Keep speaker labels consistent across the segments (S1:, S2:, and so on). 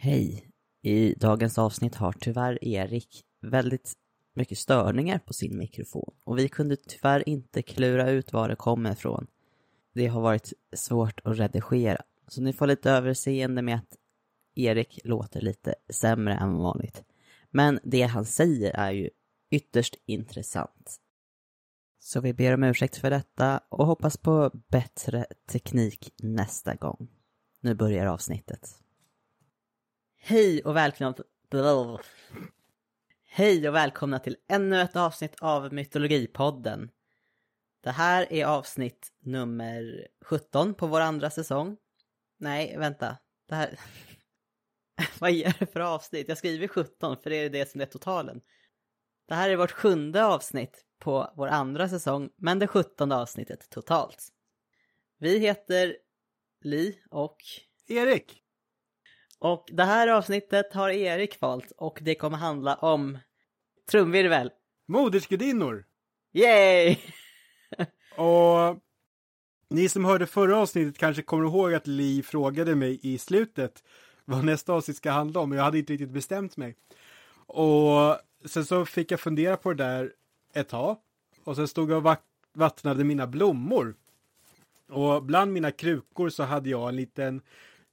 S1: Hej! I dagens avsnitt har tyvärr Erik väldigt mycket störningar på sin mikrofon och vi kunde tyvärr inte klura ut var det kommer ifrån. Det har varit svårt att redigera, så ni får lite överseende med att Erik låter lite sämre än vanligt. Men det han säger är ju ytterst intressant. Så vi ber om ursäkt för detta och hoppas på bättre teknik nästa gång. Nu börjar avsnittet. Hej och välkomna Hej och välkomna till ännu ett avsnitt av Mytologipodden. Det här är avsnitt nummer 17 på vår andra säsong. Nej, vänta. Det här... Vad är det för avsnitt? Jag skriver 17 för det är det som är totalen. Det här är vårt sjunde avsnitt på vår andra säsong, men det sjuttonde avsnittet totalt. Vi heter Li och
S2: Erik!
S1: Och det här avsnittet har Erik valt och det kommer handla om trumvirvel.
S2: Modersgudinnor!
S1: Yay!
S2: och ni som hörde förra avsnittet kanske kommer ihåg att Li frågade mig i slutet vad nästa avsnitt ska handla om. Jag hade inte riktigt bestämt mig. Och sen så fick jag fundera på det där ett tag. Och sen stod jag och vattnade mina blommor. Och bland mina krukor så hade jag en liten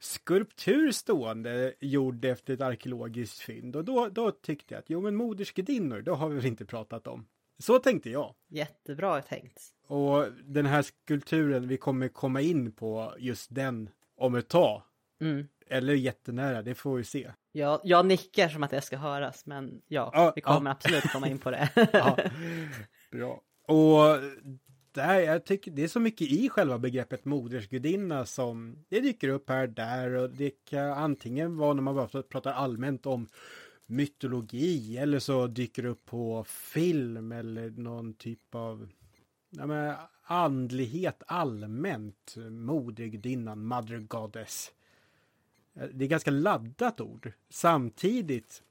S2: skulptur stående gjord efter ett arkeologiskt fynd. Och då, då tyckte jag att jo men modersgudinnor, då har vi väl inte pratat om. Så tänkte jag.
S1: Jättebra tänkt.
S2: Och den här skulpturen, vi kommer komma in på just den om ett tag.
S1: Mm.
S2: Eller jättenära, det får vi se.
S1: Ja, jag nickar som att det ska höras, men ja, ja vi kommer ja. absolut komma in på det.
S2: ja, bra. Och där, jag tycker det är så mycket i själva begreppet modersgudinna som det dyker upp här där och det kan antingen vara när man bara pratar allmänt om mytologi eller så dyker det upp på film eller någon typ av ja, men, andlighet allmänt. Modergudinnan, mother goddess. Det är ganska laddat ord. Samtidigt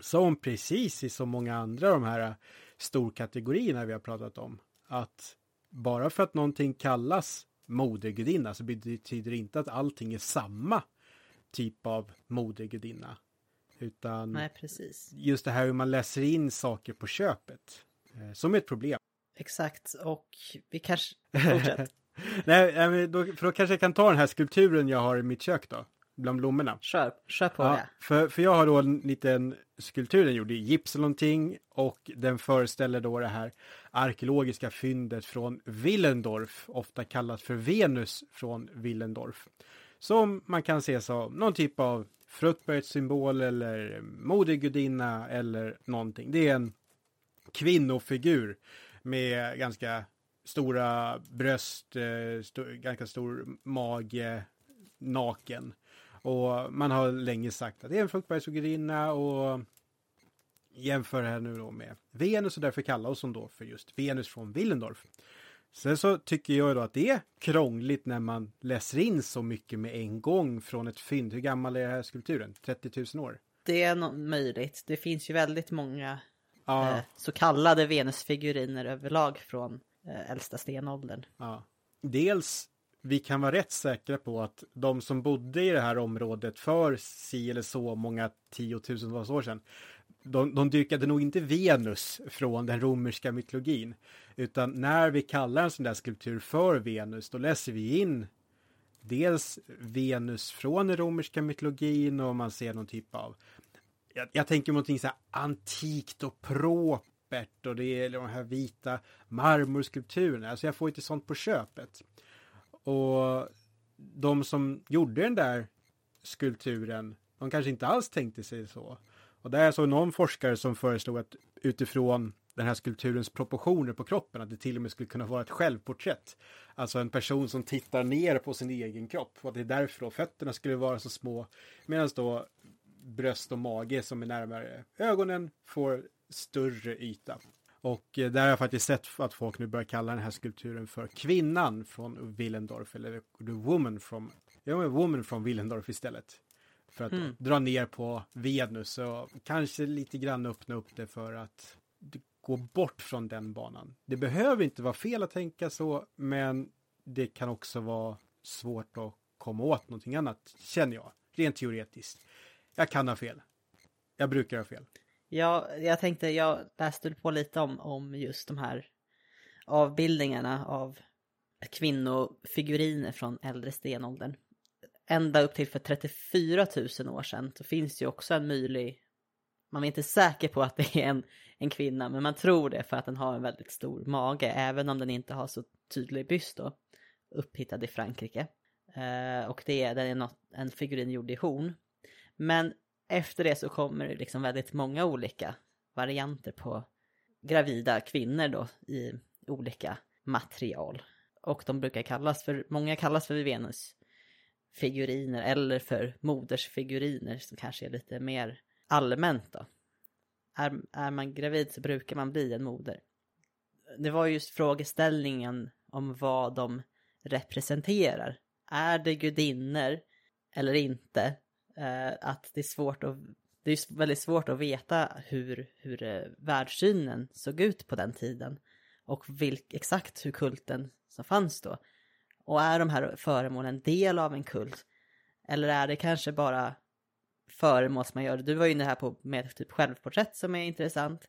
S2: som precis i så många andra av de här eh, storkategorierna vi har pratat om. Att bara för att någonting kallas modergudinna så betyder det inte att allting är samma typ av modergudinna. Utan
S1: Nej,
S2: just det här hur man läser in saker på köpet. Eh, som är ett problem.
S1: Exakt, och vi kanske... Fortsätt.
S2: Nej, då, för då kanske jag kan ta den här skulpturen jag har i mitt kök då bland blommorna.
S1: Kör, kör på ja, det.
S2: För, för jag har då en liten skulptur den gjord i gips eller någonting och den föreställer då det här arkeologiska fyndet från Willendorf, ofta kallat för Venus från Willendorf. Som man kan se som någon typ av fruktbarhetssymbol eller modegudinna eller någonting. Det är en kvinnofigur med ganska stora bröst, eh, st ganska stor mage, naken. Och man har länge sagt att det är en fruktbarhetsgudinna och jämför här nu då med Venus och därför kallar oss hon då för just Venus från Willendorf. Sen så tycker jag då att det är krångligt när man läser in så mycket med en gång från ett fynd. Hur gammal är den här skulpturen? 30 000 år?
S1: Det är nog möjligt. Det finns ju väldigt många
S2: ja.
S1: eh, så kallade Venusfiguriner överlag från eh, äldsta stenåldern.
S2: Ja. Dels vi kan vara rätt säkra på att de som bodde i det här området för si eller så många tiotusentals år sedan, de, de dyrkade nog inte Venus från den romerska mytologin. Utan när vi kallar en sån där skulptur för Venus, då läser vi in dels Venus från den romerska mytologin och man ser någon typ av jag, jag tänker någonting så här antikt och propert och det är de här vita marmorskulpturerna. Alltså jag får inte sånt på köpet. Och de som gjorde den där skulpturen, de kanske inte alls tänkte sig så. Och där är så någon forskare som föreslog att utifrån den här skulpturens proportioner på kroppen, att det till och med skulle kunna vara ett självporträtt. Alltså en person som tittar ner på sin egen kropp. Och att det är därför då fötterna skulle vara så små. Medan då bröst och mage som är närmare ögonen får större yta. Och eh, där har jag faktiskt sett att folk nu börjar kalla den här skulpturen för kvinnan från Willendorf eller the woman from, ja, woman from Willendorf istället. För att mm. dra ner på Venus och kanske lite grann öppna upp det för att gå bort från den banan. Det behöver inte vara fel att tänka så, men det kan också vara svårt att komma åt någonting annat, känner jag, rent teoretiskt. Jag kan ha fel. Jag brukar ha fel.
S1: Ja, jag tänkte, jag läste på lite om, om just de här avbildningarna av kvinnofiguriner från äldre stenåldern. Ända upp till för 34 000 år sedan så finns ju också en möjlig man är inte säker på att det är en, en kvinna, men man tror det för att den har en väldigt stor mage, även om den inte har så tydlig byst då, upphittad i Frankrike. Eh, och det är, den är något, en figurin gjord i horn. Men efter det så kommer det liksom väldigt många olika varianter på gravida kvinnor då i olika material. Och de brukar kallas för, många kallas för Venus figuriner eller för modersfiguriner som kanske är lite mer allmänt då. Är, är man gravid så brukar man bli en moder. Det var just frågeställningen om vad de representerar. Är det gudinnor eller inte? Eh, att det är svårt att det är väldigt svårt att veta hur, hur eh, världssynen såg ut på den tiden och vilk, exakt hur kulten som fanns då. Och är de här föremålen del av en kult? Eller är det kanske bara föremål som man gör? Du var ju inne här på med typ självporträtt som är intressant.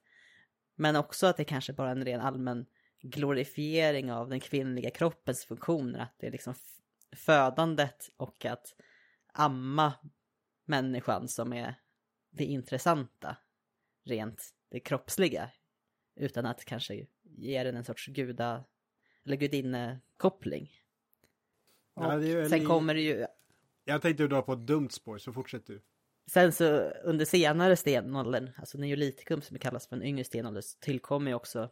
S1: Men också att det kanske bara är en ren allmän glorifiering av den kvinnliga kroppens funktioner. Att det är liksom födandet och att amma människan som är det intressanta. Rent det kroppsliga. Utan att kanske ge den en sorts guda eller gudinnekoppling. Ja, sen kommer det ju...
S2: Jag tänkte dra på ett dumt spår, så fortsätt du.
S1: Sen så under senare stenåldern, alltså neolitikum som kallas för en yngre stenålder, så tillkommer ju också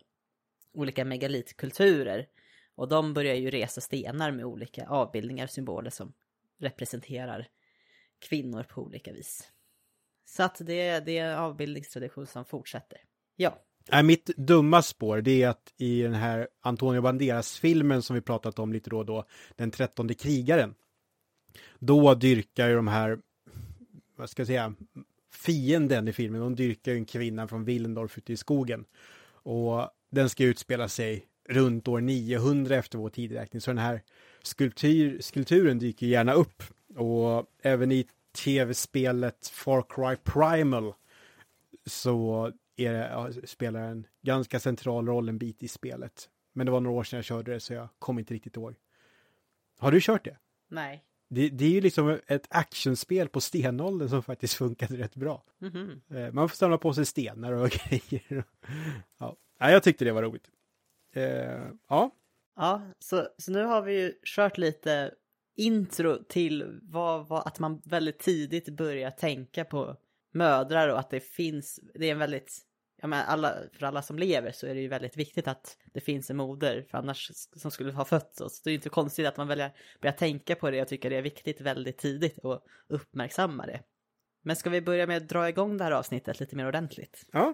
S1: olika megalitkulturer. Och de börjar ju resa stenar med olika avbildningar, symboler som representerar kvinnor på olika vis. Så att det, det är en avbildningstradition som fortsätter. Ja.
S2: Nej, mitt dumma spår det är att i den här Antonio Banderas-filmen som vi pratat om lite då och då, Den trettonde krigaren, då dyrkar ju de här, vad ska jag säga, fienden i filmen, de dyrkar ju en kvinna från Willendorf ute i skogen. Och den ska utspela sig runt år 900 efter vår tideräkning, så den här skulptur, skulpturen dyker gärna upp. Och även i tv-spelet Far Cry Primal så är det, spelar en ganska central roll en bit i spelet. Men det var några år sedan jag körde det så jag kommer inte riktigt ihåg. Har du kört det?
S1: Nej.
S2: Det, det är ju liksom ett actionspel på stenåldern som faktiskt funkade rätt bra. Mm -hmm. Man får samla på sig stenar och grejer. ja. jag tyckte det var roligt. Eh, ja.
S1: Ja, så, så nu har vi ju kört lite intro till vad, vad, att man väldigt tidigt börjar tänka på mödrar och att det finns, det är en väldigt, ja men alla, för alla som lever så är det ju väldigt viktigt att det finns en moder, för annars som skulle ha fött oss. Det är ju inte konstigt att man väljer, börjar tänka på det och tycker det är viktigt väldigt tidigt och uppmärksamma det. Men ska vi börja med att dra igång det här avsnittet lite mer ordentligt?
S2: Ja,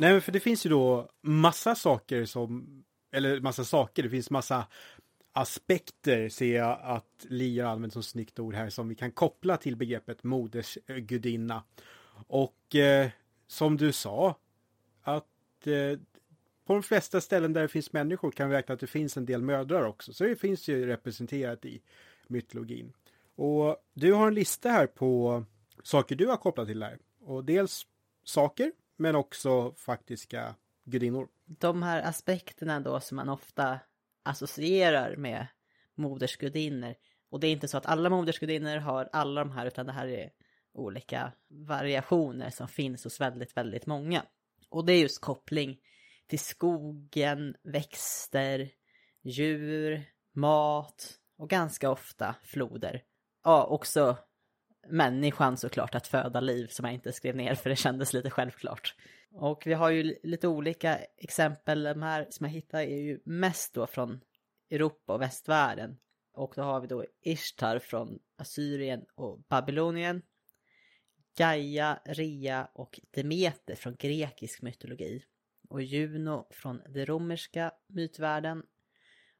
S2: Nej, för det finns ju då massa saker som, eller massa saker, det finns massa aspekter ser jag att Li har använt som snyggt ord här som vi kan koppla till begreppet modersgudinna. Och eh, som du sa, att eh, på de flesta ställen där det finns människor kan vi räkna att det finns en del mödrar också. Så det finns ju representerat i mytologin. Och du har en lista här på saker du har kopplat till där. Och dels saker men också faktiska gudinnor.
S1: De här aspekterna då som man ofta associerar med modersgudinnor. Och det är inte så att alla modersgudinnor har alla de här, utan det här är olika variationer som finns hos väldigt, väldigt många. Och det är just koppling till skogen, växter, djur, mat och ganska ofta floder. Ja, också människan såklart att föda liv som jag inte skrev ner för det kändes lite självklart. Och vi har ju lite olika exempel. De här som jag hittar är ju mest då från Europa och västvärlden. Och då har vi då Ishtar från Assyrien och Babylonien. Gaia, Rea och Demeter från grekisk mytologi. Och Juno från den romerska mytvärlden.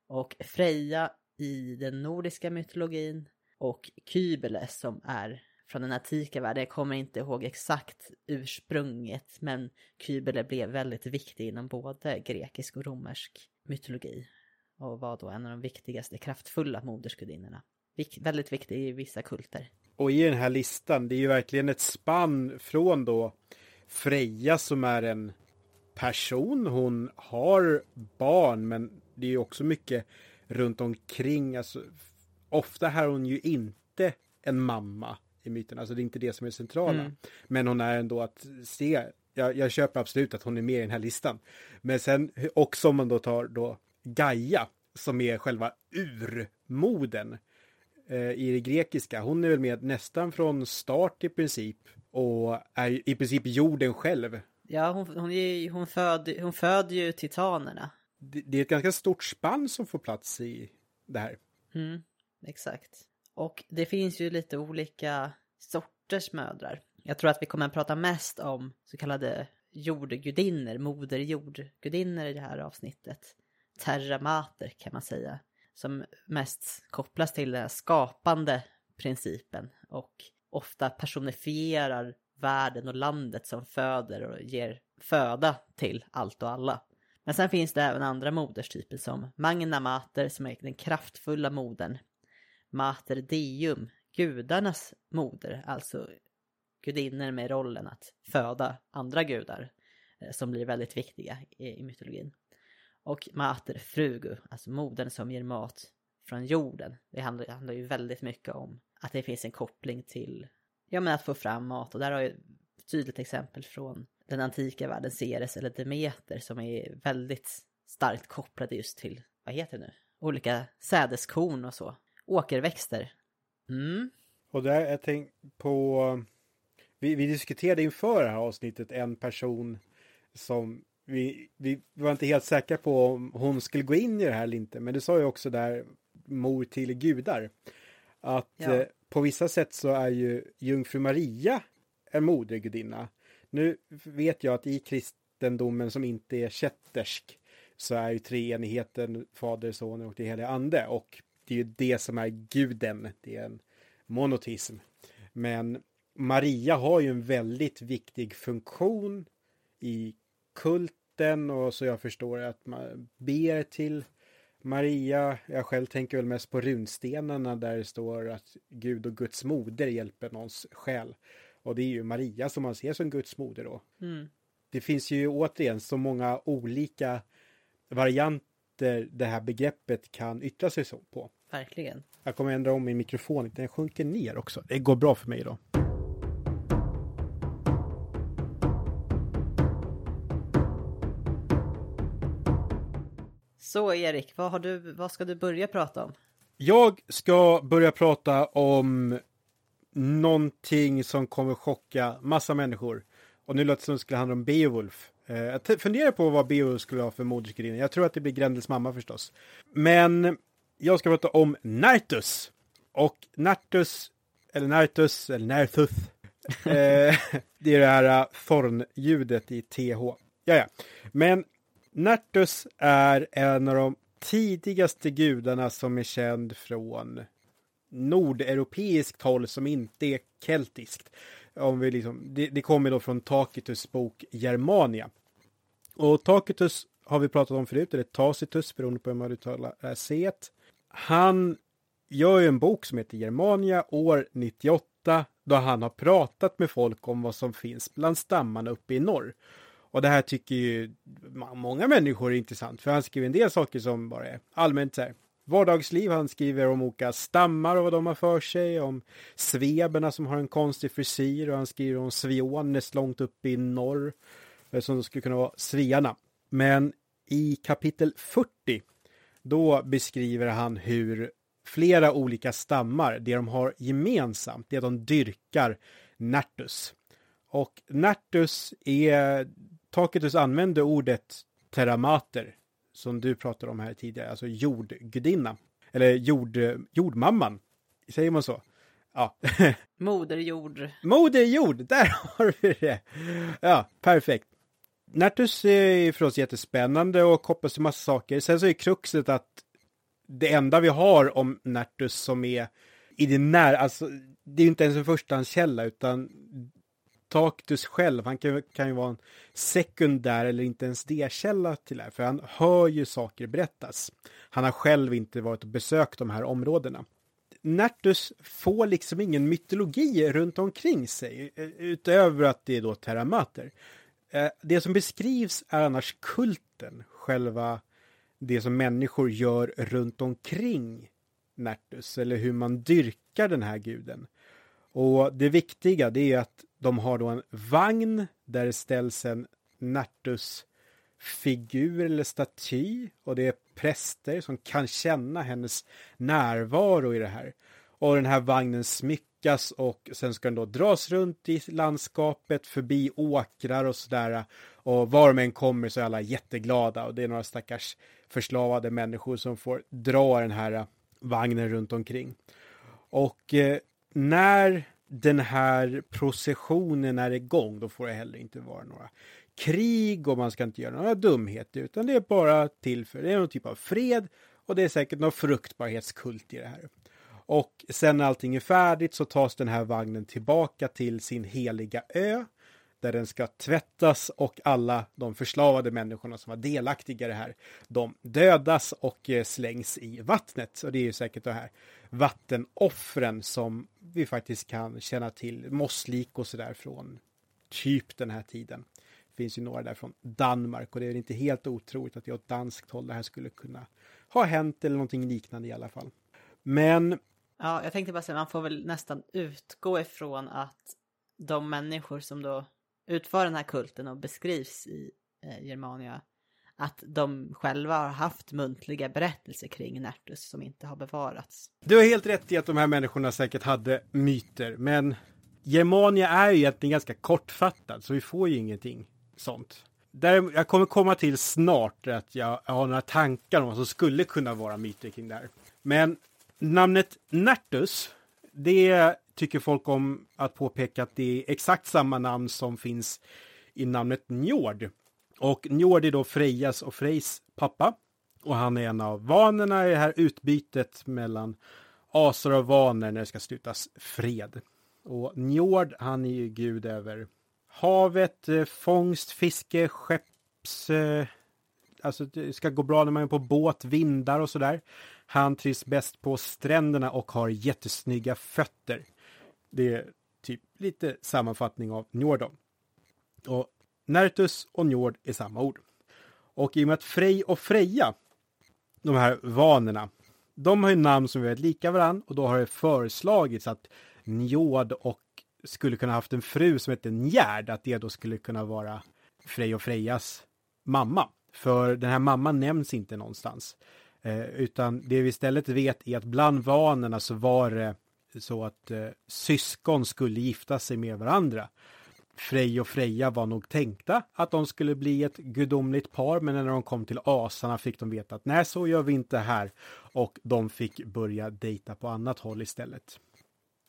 S1: Och Freja i den nordiska mytologin. Och Kybele som är från den antika världen. Jag kommer inte ihåg exakt ursprunget men Kybele blev väldigt viktig inom både grekisk och romersk mytologi. Och var då en av de viktigaste kraftfulla modersgudinnorna. Vik väldigt viktig i vissa kulter.
S2: Och i den här listan, det är ju verkligen ett spann från då Freja som är en person. Hon har barn, men det är ju också mycket runt omkring. Alltså, ofta är hon ju inte en mamma i myten. Alltså det är inte det som är centrala. Mm. Men hon är ändå att se. Jag, jag, köper absolut att hon är med i den här listan. Men sen också om man då tar då Gaia som är själva urmoden eh, i det grekiska. Hon är väl med nästan från start i princip och är i princip jorden själv.
S1: Ja, hon, hon, är, hon, föd, hon föder ju titanerna.
S2: Det, det, är ett ganska stort spann som får plats i det här.
S1: Mm, exakt. Och det finns ju lite olika sorters mödrar. Jag tror att vi kommer att prata mest om så kallade jordgudinnor, moderjordgudinnor i det här avsnittet. Terra mater kan man säga. Som mest kopplas till den skapande principen och ofta personifierar världen och landet som föder och ger föda till allt och alla. Men sen finns det även andra moderstyper som Magna Mater som är den kraftfulla modern Mater Deum, gudarnas moder, alltså gudinnor med rollen att föda andra gudar eh, som blir väldigt viktiga i, mytologin. Och Mater Frugu, alltså modern som ger mat från jorden. Det handlar, det handlar ju väldigt mycket om att det finns en koppling till ja, men att få fram mat och där har jag ett tydligt exempel från den antika världen Ceres eller Demeter som är väldigt starkt kopplade just till, vad heter det nu, olika sädeskorn och så åkerväxter. Mm.
S2: Och där, jag tänkte på, vi, vi diskuterade inför det här avsnittet en person som vi, vi var inte helt säkra på om hon skulle gå in i det här eller inte. Men du sa ju också där mor till gudar. Att ja. eh, på vissa sätt så är ju jungfru Maria en modergudinna. Nu vet jag att i kristendomen som inte är kättersk så är ju treenigheten Fader, Son och det heliga Ande. Och det är ju det som är guden. Det är en monotism. Men Maria har ju en väldigt viktig funktion i kulten och så jag förstår att man ber till Maria. Jag själv tänker väl mest på runstenarna där det står att Gud och Guds moder hjälper någons själ. Och det är ju Maria som man ser som Guds moder då. Mm. Det finns ju återigen så många olika varianter det här begreppet kan yttra sig så på.
S1: Verkligen.
S2: Jag kommer ändra om min mikrofon, den sjunker ner också. Det går bra för mig idag.
S1: Så Erik, vad, har du, vad ska du börja prata om?
S2: Jag ska börja prata om någonting som kommer chocka massa människor. Och nu låter det som det skulle handla om Beowulf. Eh, jag funderar på vad Beowulf skulle ha för modersgudinna. Jag tror att det blir Grendels mamma förstås. Men jag ska prata om Nartus. Och Nartus, eller Nartus, eller Narthus. eh, det är det här thornljudet i TH. Ja, Men Nartus är en av de tidigaste gudarna som är känd från nordeuropeiskt håll som inte är keltiskt. Om vi liksom, det, det kommer då från Tacitus bok Germania. Och Tacitus har vi pratat om förut, eller Tacitus beroende på hur man uttalar C. Han gör ju en bok som heter Germania år 98 då han har pratat med folk om vad som finns bland stammarna uppe i norr. Och det här tycker ju många människor är intressant för han skriver en del saker som bara är allmänt så här vardagsliv. Han skriver om olika stammar och vad de har för sig, om sveberna som har en konstig frisyr och han skriver om sviones långt uppe i norr eh, som skulle kunna vara svearna. Men i kapitel 40 då beskriver han hur flera olika stammar. Det de har gemensamt det är att de dyrkar Nertus. Och Nertus är, Taketus använder ordet teramater som du pratade om här tidigare, alltså jordgudinna. Eller jord, jordmamman, säger man så? Ja.
S3: Moderjord.
S2: Moderjord, där har vi det! Ja, perfekt. Nertus är för oss jättespännande och kopplas till massa saker. Sen så är kruxet att det enda vi har om Nertus som är i det nära, alltså det är ju inte ens en förstahandskälla utan Taktus själv, han kan, kan ju vara en sekundär eller inte ens D-källa till det här, för han hör ju saker berättas. Han har själv inte varit och besökt de här områdena. Nertus får liksom ingen mytologi runt omkring sig, utöver att det är då Terramater. Eh, det som beskrivs är annars kulten, själva det som människor gör runt omkring Nertus, eller hur man dyrkar den här guden. Och det viktiga det är att de har då en vagn där det ställs en Nertus figur eller staty och det är präster som kan känna hennes närvaro i det här. Och den här vagnen smyckas och sen ska den då dras runt i landskapet förbi åkrar och sådär. Och var de än kommer så är alla jätteglada och det är några stackars förslavade människor som får dra den här vagnen runt omkring. Och eh, när den här processionen är igång, då får det heller inte vara några krig och man ska inte göra några dumheter, utan det är bara till för, det är någon typ av fred och det är säkert någon fruktbarhetskult i det här. Och sen när allting är färdigt så tas den här vagnen tillbaka till sin heliga ö där den ska tvättas och alla de förslavade människorna som var delaktiga i det här, de dödas och eh, slängs i vattnet. Och det är ju säkert det här vattenoffren som vi faktiskt kan känna till, mosslik och sådär från typ den här tiden. Det finns ju några där från Danmark och det är inte helt otroligt att det är åt danskt håll det här skulle kunna ha hänt eller någonting liknande i alla fall. Men...
S3: Ja, jag tänkte bara säga, man får väl nästan utgå ifrån att de människor som då utför den här kulten och beskrivs i eh, Germania att de själva har haft muntliga berättelser kring Nertus som inte har bevarats.
S2: Du har helt rätt i att de här människorna säkert hade myter, men Germania är ju egentligen ganska kortfattad, så vi får ju ingenting sånt. Där, jag kommer komma till snart att jag, jag har några tankar om vad som skulle kunna vara myter kring det här. Men namnet Nertus, det tycker folk om att påpeka att det är exakt samma namn som finns i namnet Njord. Och Njord är då Frejas och Frejs pappa. Och han är en av vanerna i det här utbytet mellan asar och vaner när det ska slutas fred. Och Njord, han är ju gud över havet, eh, fångst, fiske, skepps... Eh, alltså det ska gå bra när man är på båt, vindar och sådär. Han trivs bäst på stränderna och har jättesnygga fötter. Det är typ lite sammanfattning av Njordon. Och Nertus och Njord är samma ord. Och i och med att Frej och Freja, de här vanerna, de har ju namn som är väldigt lika varandra och då har det föreslagits att Njord och skulle kunna haft en fru som hette Njärd, att det då skulle kunna vara Frej och Frejas mamma. För den här mamman nämns inte någonstans. Eh, utan det vi istället vet är att bland vanerna så var det så att eh, syskon skulle gifta sig med varandra. Frej och Freja var nog tänkta att de skulle bli ett gudomligt par, men när de kom till asarna fick de veta att nej, så gör vi inte här. Och de fick börja dejta på annat håll istället.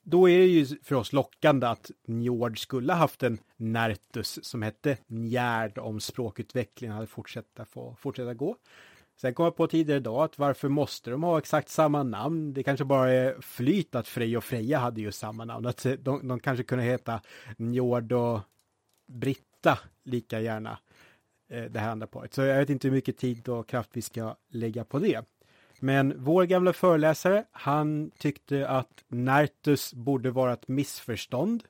S2: Då är det ju för oss lockande att Njord skulle haft en Nertus som hette Njärd om språkutvecklingen hade fortsätta, få fortsätta gå. Sen kom jag på tidigare idag att varför måste de ha exakt samma namn? Det kanske bara är flyt att Frej och Freja hade ju samma namn. Att de, de kanske kunde heta Njord och Britta lika gärna. Eh, det här andra paret. Så jag vet inte hur mycket tid och kraft vi ska lägga på det. Men vår gamla föreläsare, han tyckte att Nertus borde vara ett missförstånd.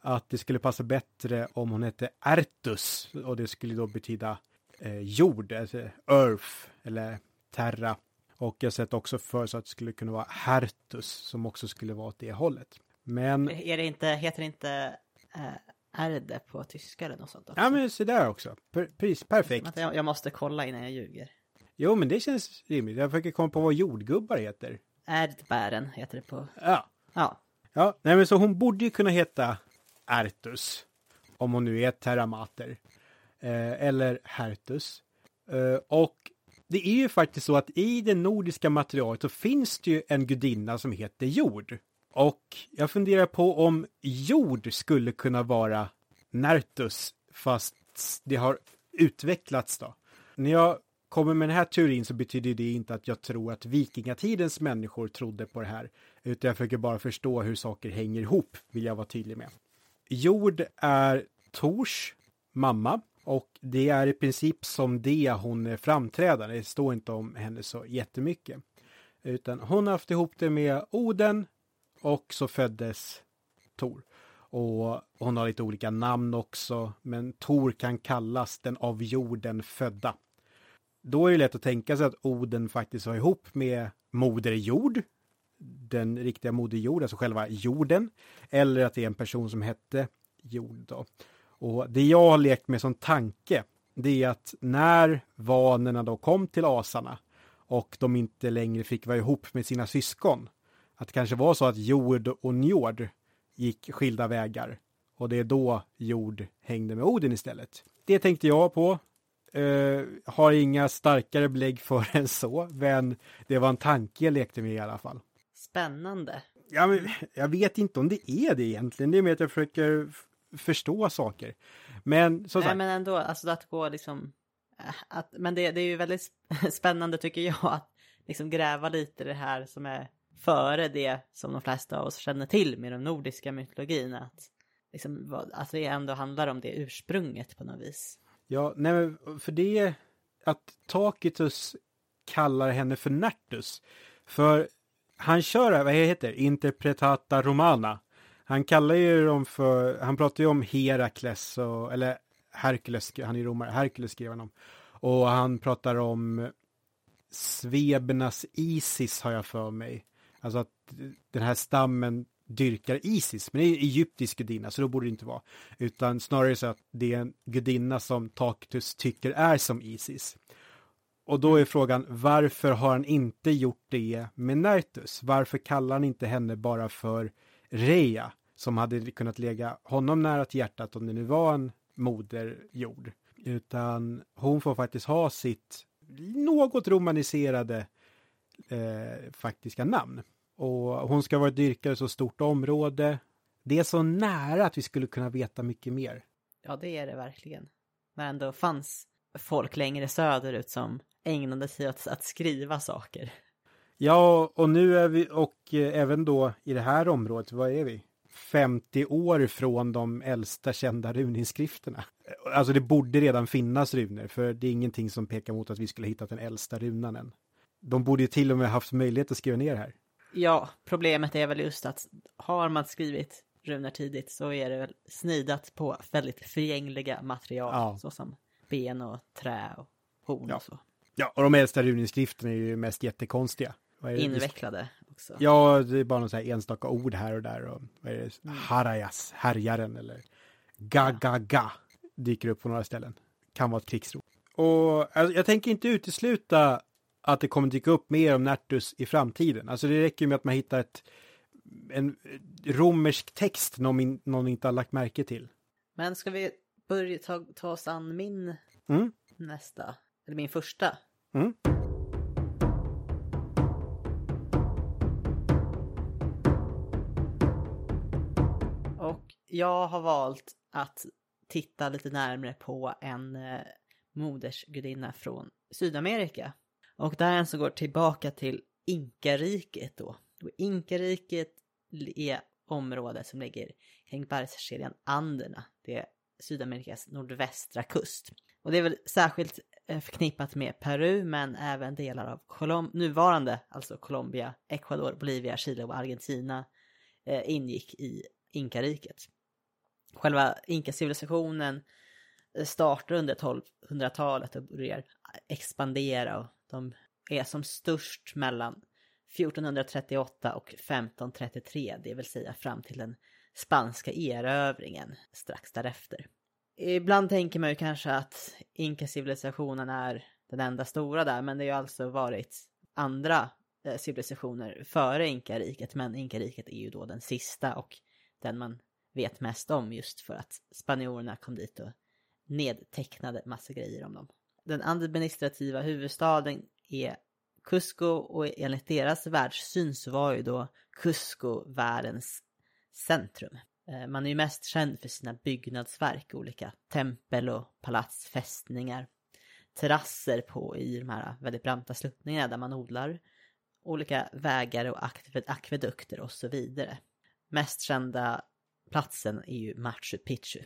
S2: Att det skulle passa bättre om hon hette Ertus och det skulle då betyda eh, jord, alltså Earth eller Terra. Och jag sett också för så att det skulle kunna vara Hertus som också skulle vara åt det hållet. Men...
S3: Är det inte, heter det inte äh, Erde på tyska eller något sånt? Också?
S2: Ja men så där också. Precis, perfekt.
S3: Jag, jag måste kolla innan jag ljuger.
S2: Jo men det känns rimligt. Jag försöker komma på vad jordgubbar heter.
S1: Erdbären heter det på...
S2: Ja.
S1: Ja.
S2: Ja, nej men så hon borde ju kunna heta Artus. Om hon nu är Terramater. Eh, eller Hertus. Eh, och det är ju faktiskt så att i det nordiska materialet så finns det ju en gudinna som heter jord. Och jag funderar på om jord skulle kunna vara Nertus fast det har utvecklats då. När jag kommer med den här teorin så betyder det inte att jag tror att vikingatidens människor trodde på det här. Utan jag försöker bara förstå hur saker hänger ihop, vill jag vara tydlig med. Jord är Tors mamma och det är i princip som det hon är framträdande. Det står inte om henne så jättemycket. Utan hon har haft ihop det med Oden och så föddes Tor. Och hon har lite olika namn också, men Tor kan kallas den av jorden födda. Då är det lätt att tänka sig att Oden faktiskt var ihop med Moder Jord, den riktiga Moder Jord, alltså själva jorden, eller att det är en person som hette Jord. Då. Och det jag har lekt med som tanke, det är att när vanerna då kom till asarna och de inte längre fick vara ihop med sina syskon, att det kanske var så att Jord och Njord gick skilda vägar och det är då Jord hängde med Odin istället. Det tänkte jag på. Uh, har inga starkare belägg för än så, men det var en tanke jag lekte med i alla fall.
S1: Spännande.
S2: Ja, men jag vet inte om det är det egentligen. Det är mer att jag försöker förstå saker. Men som
S1: Nej,
S2: sagt.
S1: men ändå, alltså att gå liksom... äh, Att, men det, det är ju väldigt spännande tycker jag att liksom gräva lite i det här som är före det som de flesta av oss känner till med den nordiska mytologin. Att, liksom, vad, att det ändå handlar om det ursprunget på något vis.
S2: Ja, nej, men för det att Tacitus kallar henne för Nertus. För han kör, vad heter Interpretata Romana. Han kallar ju dem för, han pratar ju om Herakles och, eller Herkules, han är romare, Herkules skrev han om. Och han pratar om Svebernas Isis har jag för mig. Alltså att den här stammen dyrkar Isis, men det är egyptisk gudinna så då borde det inte vara. Utan snarare så att det är en gudinna som Tacitus tycker är som Isis. Och då är frågan varför har han inte gjort det med Nertus? Varför kallar han inte henne bara för Rea som hade kunnat lägga honom nära till hjärtat om det nu var en moder jord. Utan hon får faktiskt ha sitt något romaniserade eh, faktiska namn. Och hon ska vara dyrkare i så stort område. Det är så nära att vi skulle kunna veta mycket mer.
S1: Ja, det är det verkligen. När ändå fanns folk längre söderut som ägnade sig åt att skriva saker.
S2: Ja, och nu är vi, och eh, även då i det här området, vad är vi? 50 år från de äldsta kända runinskrifterna. Alltså det borde redan finnas runor, för det är ingenting som pekar mot att vi skulle hittat den äldsta runan än. De borde ju till och med haft möjlighet att skriva ner det här.
S1: Ja, problemet är väl just att har man skrivit runor tidigt så är det väl snidat på väldigt förgängliga material
S2: Ja.
S1: såsom ben och trä och horn
S2: Ja.
S1: och så.
S2: Ja, och de äldsta runinskrifterna är ju mest jättekonstiga.
S1: Invecklade också.
S2: Ja, det är bara här enstaka ord här och där. Och, vad är det? Harajas, härjaren eller Gagaga dyker upp på några ställen. Kan vara ett krigsrop. Och alltså, jag tänker inte utesluta att det kommer dyka upp mer om Nertus i framtiden. Alltså det räcker ju med att man hittar ett, en romersk text någon, någon inte har lagt märke till.
S1: Men ska vi börja ta, ta oss an min
S2: Mm.
S1: nästa, eller min första?
S2: Mm.
S1: Jag har valt att titta lite närmre på en eh, modersgudinna från Sydamerika. Och det här är en som går tillbaka till Inkariket då. Och Inkariket är området som ligger kring bergskedjan Anderna. Det är Sydamerikas nordvästra kust. Och det är väl särskilt eh, förknippat med Peru men även delar av Colom- nuvarande, alltså Colombia, Ecuador, Bolivia, Chile och Argentina eh, ingick i Inkariket. Själva Inka-civilisationen eh, startar under 1200-talet och börjar expandera och de är som störst mellan 1438 och 1533, det vill säga fram till den spanska erövringen strax därefter. Ibland tänker man ju kanske att Inka-civilisationen är den enda stora där, men det har ju alltså varit andra eh, civilisationer före inkariket, men inkariket är ju då den sista och den man vet mest om just för att spanjorerna kom dit och nedtecknade massa grejer om dem. Den administrativa huvudstaden är Cusco och enligt deras världssyn så var ju då Cusco världens centrum. Eh, man är ju mest känd för sina byggnadsverk, olika tempel och palats, fästningar, Terrasser på i de här väldigt branta sluttningarna där man odlar olika vägar och akvedukter och så vidare. Mest kända platsen är ju Machu Picchu.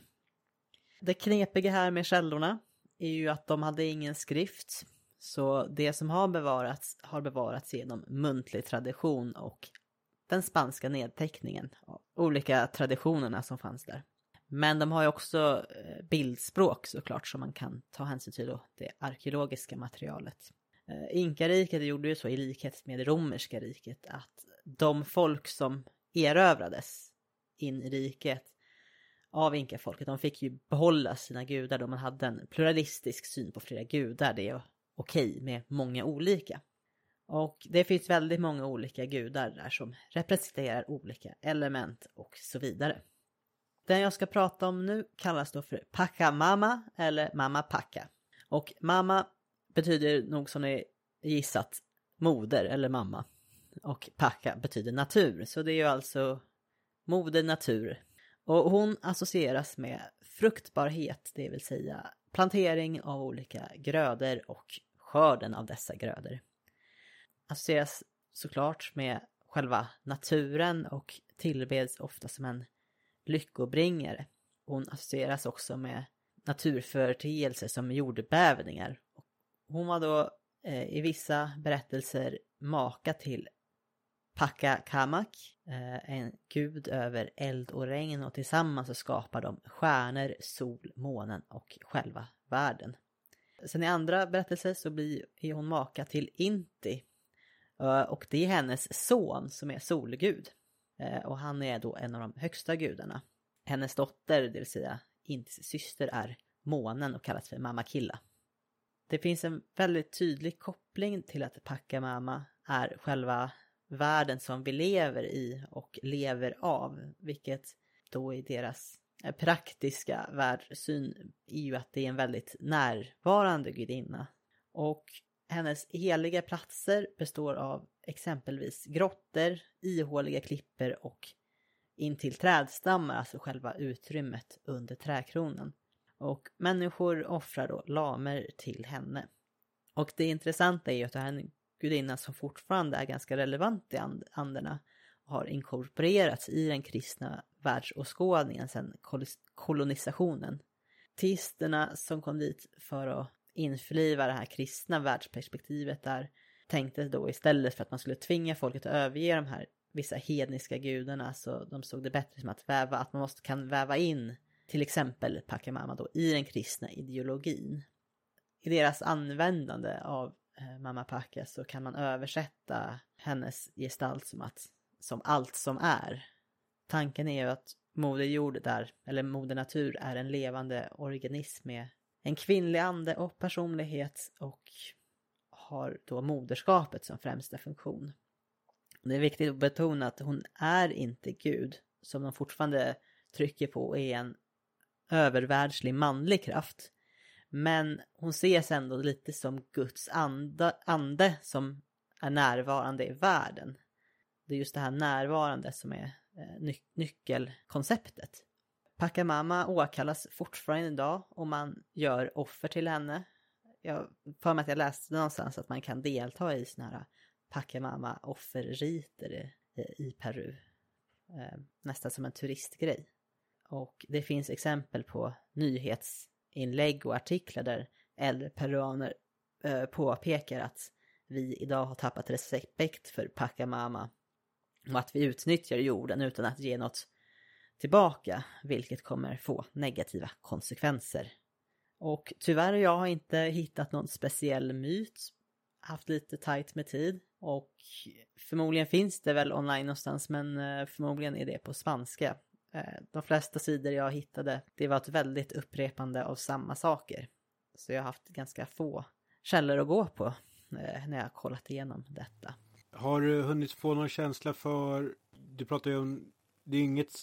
S1: Det knepiga här med källorna är ju att de hade ingen skrift. Så det som har bevarats har bevarats genom muntlig tradition och den spanska nedteckningen av olika traditionerna som fanns där. Men de har ju också eh, bildspråk såklart som man kan ta hänsyn till då, det arkeologiska materialet. Eh, Inkariket gjorde ju så i likhet med det romerska riket att de folk som erövrades in i riket av inkafolket, de fick ju behålla sina gudar då man hade en pluralistisk syn på flera gudar. Det är okej med många olika. Och det finns väldigt många olika gudar där som representerar olika element och så vidare. Den jag ska prata om nu kallas då för Pachamama eller Mama Paca. Och Mama betyder nog som ni gissat moder eller mamma. Och Paca betyder natur, så det är ju alltså moder natur. Och hon associeras med fruktbarhet, det vill säga plantering av olika grödor och skörden av dessa grödor associeras såklart med själva naturen och tillbeds ofta som en lyckobringare. Hon associeras också med naturföreteelser som jordbävningar. Hon var då eh, i vissa berättelser maka till Paka Kamak, eh, en gud över eld och regn och tillsammans så skapar de stjärnor, sol, månen och själva världen. Sen i andra berättelser så blir är hon maka till Inti eh, och det är hennes son som är solgud. Eh, och han är då en av de högsta gudarna. Hennes dotter, det vill säga Intis syster, är månen och kallas för Mamma Killa. Det finns en väldigt tydlig koppling till att Pachamama är själva världen som vi lever i och lever av, vilket då i deras eh, praktiska världssyn är ju att det är en väldigt närvarande gudinna. Och hennes heliga platser består av exempelvis grottor, ihåliga klipper och intill trädstammar, alltså själva utrymmet under träkronan. Och människor offrar då lamer till henne. Och det intressanta är ju att det här är en gudinna som fortfarande är ganska relevant i and anderna har inkorporerats i den kristna världsåskådningen sedan kolonisationen. Teisterna som kom dit för att införliva det här kristna världsperspektivet där tänkte då istället för att man skulle tvinga folket att överge de här vissa hedniska gudarna så de såg det bättre som att väva, att man måste kan väva in till exempel Pachamama då i den kristna ideologin. I deras användande av Eh, mamma Packa så kan man översätta hennes gestalt som att som allt som är. Tanken är ju att Moder Jord där, eller Moder Natur, är en levande organism med en kvinnlig ande och personlighet och har då moderskapet som främsta funktion. Det är viktigt att betona att hon är inte Gud, som de fortfarande trycker på är en övervärldslig manlig kraft. Men hon ses ändå lite som Guds ande, ande som är närvarande i världen. Det är just det här närvarande som är eh, ny nyckelkonceptet. Pacamama åkallas fortfarande idag och man gör offer till henne. Jag för mig att jag läste någonstans att man kan delta i sådana här Pacamama offerriter i Peru. Eh, nästan som en turistgrej. Och det finns exempel på nyhets inlägg och artiklar där äldre peruaner eh, påpekar att vi idag har tappat respekt för Pacamama och att vi utnyttjar jorden utan att ge något tillbaka, vilket kommer få negativa konsekvenser. Och tyvärr jag har inte hittat någon speciell myt, haft lite tajt med tid och förmodligen finns det väl online någonstans men eh, förmodligen är det på spanska. Eh, de flesta sidor jag hittade, det var ett väldigt upprepande av samma saker. Så jag har haft ganska få källor att gå på eh, när jag har kollat igenom detta.
S2: Har du hunnit få någon känsla för, du pratar ju om, det är inget,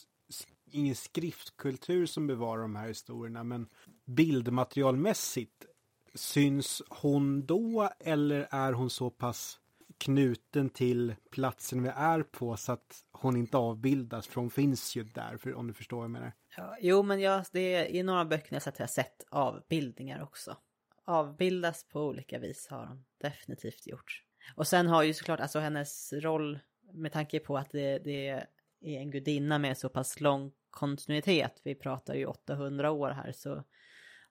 S2: ingen skriftkultur som bevarar de här historierna, men bildmaterialmässigt, syns hon då eller är hon så pass knuten till platsen vi är på så att hon inte avbildas för hon finns ju där, för, om du förstår vad jag menar.
S1: Ja, jo, men jag, det är, i några böcker jag har jag sett avbildningar också. Avbildas på olika vis har hon definitivt gjort. Och sen har ju såklart alltså hennes roll med tanke på att det, det är en gudinna med så pass lång kontinuitet. Vi pratar ju 800 år här så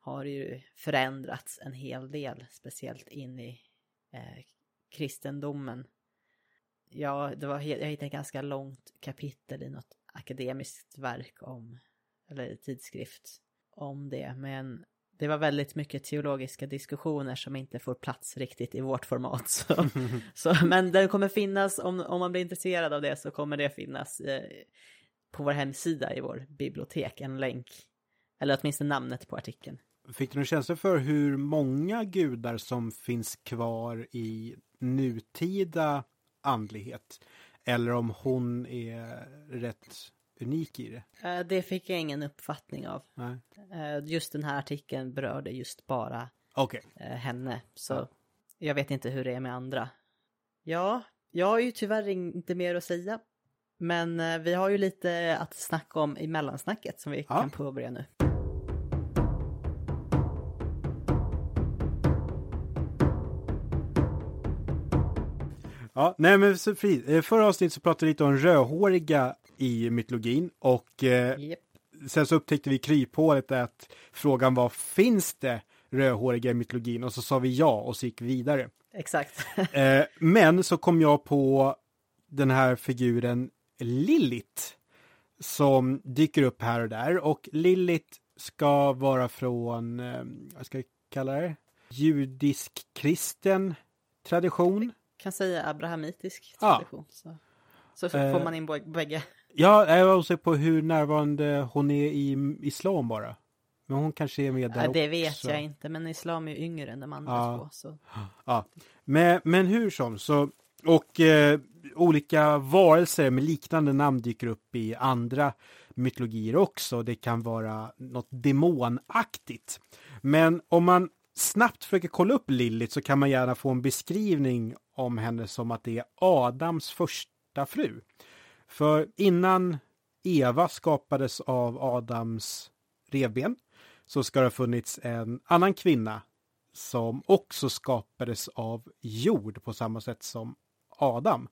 S1: har det ju förändrats en hel del, speciellt in i eh, kristendomen. Ja, det var, jag hittade ett ganska långt kapitel i något akademiskt verk om, eller tidskrift om det, men det var väldigt mycket teologiska diskussioner som inte får plats riktigt i vårt format. Så, så, men den kommer finnas, om, om man blir intresserad av det så kommer det finnas eh, på vår hemsida i vår bibliotek, en länk. Eller åtminstone namnet på artikeln.
S2: Fick du någon känsla för hur många gudar som finns kvar i nutida andlighet? Eller om hon är rätt unik i det?
S1: Eh, det fick jag ingen uppfattning av.
S2: Nej.
S1: Eh, just den här artikeln berörde just bara
S2: okay.
S1: Eh, henne. Så ja. jag vet inte hur det är med andra. Ja, jag har ju tyvärr inte mer att säga. Men vi har ju lite att snacka om i mellansnacket som vi ja. kan påbörja nu.
S2: Ja, nej men fri, förra avsnittet så pratade vi lite om rödhåriga i mytologin och eh, yep. sen så upptäckte vi kryphålet att frågan var finns det rödhåriga i mytologin och så sa vi ja och så gick vi vidare.
S1: Exakt.
S2: eh, men så kom jag på den här figuren Lilith som dyker upp här och där och Lilith ska vara från, eh, vad ska jag kalla det, judisk kristen tradition.
S1: Kan säga abrahamitisk tradition. Ja. Så, så får eh, man in bägge.
S2: Ja, jag var osäker på hur närvarande hon är i islam bara. Men hon kanske är med där
S1: ja, Det vet också. jag inte, men islam är ju yngre än de andra ja. två. Så.
S2: Ja, men, men hur som, så och eh, olika varelser med liknande namn dyker upp i andra mytologier också. Det kan vara något demonaktigt. Men om man snabbt försöker kolla upp Lilith så kan man gärna få en beskrivning om henne som att det är Adams första fru. För innan Eva skapades av Adams revben så ska det ha funnits en annan kvinna som också skapades av jord på samma sätt som Adam.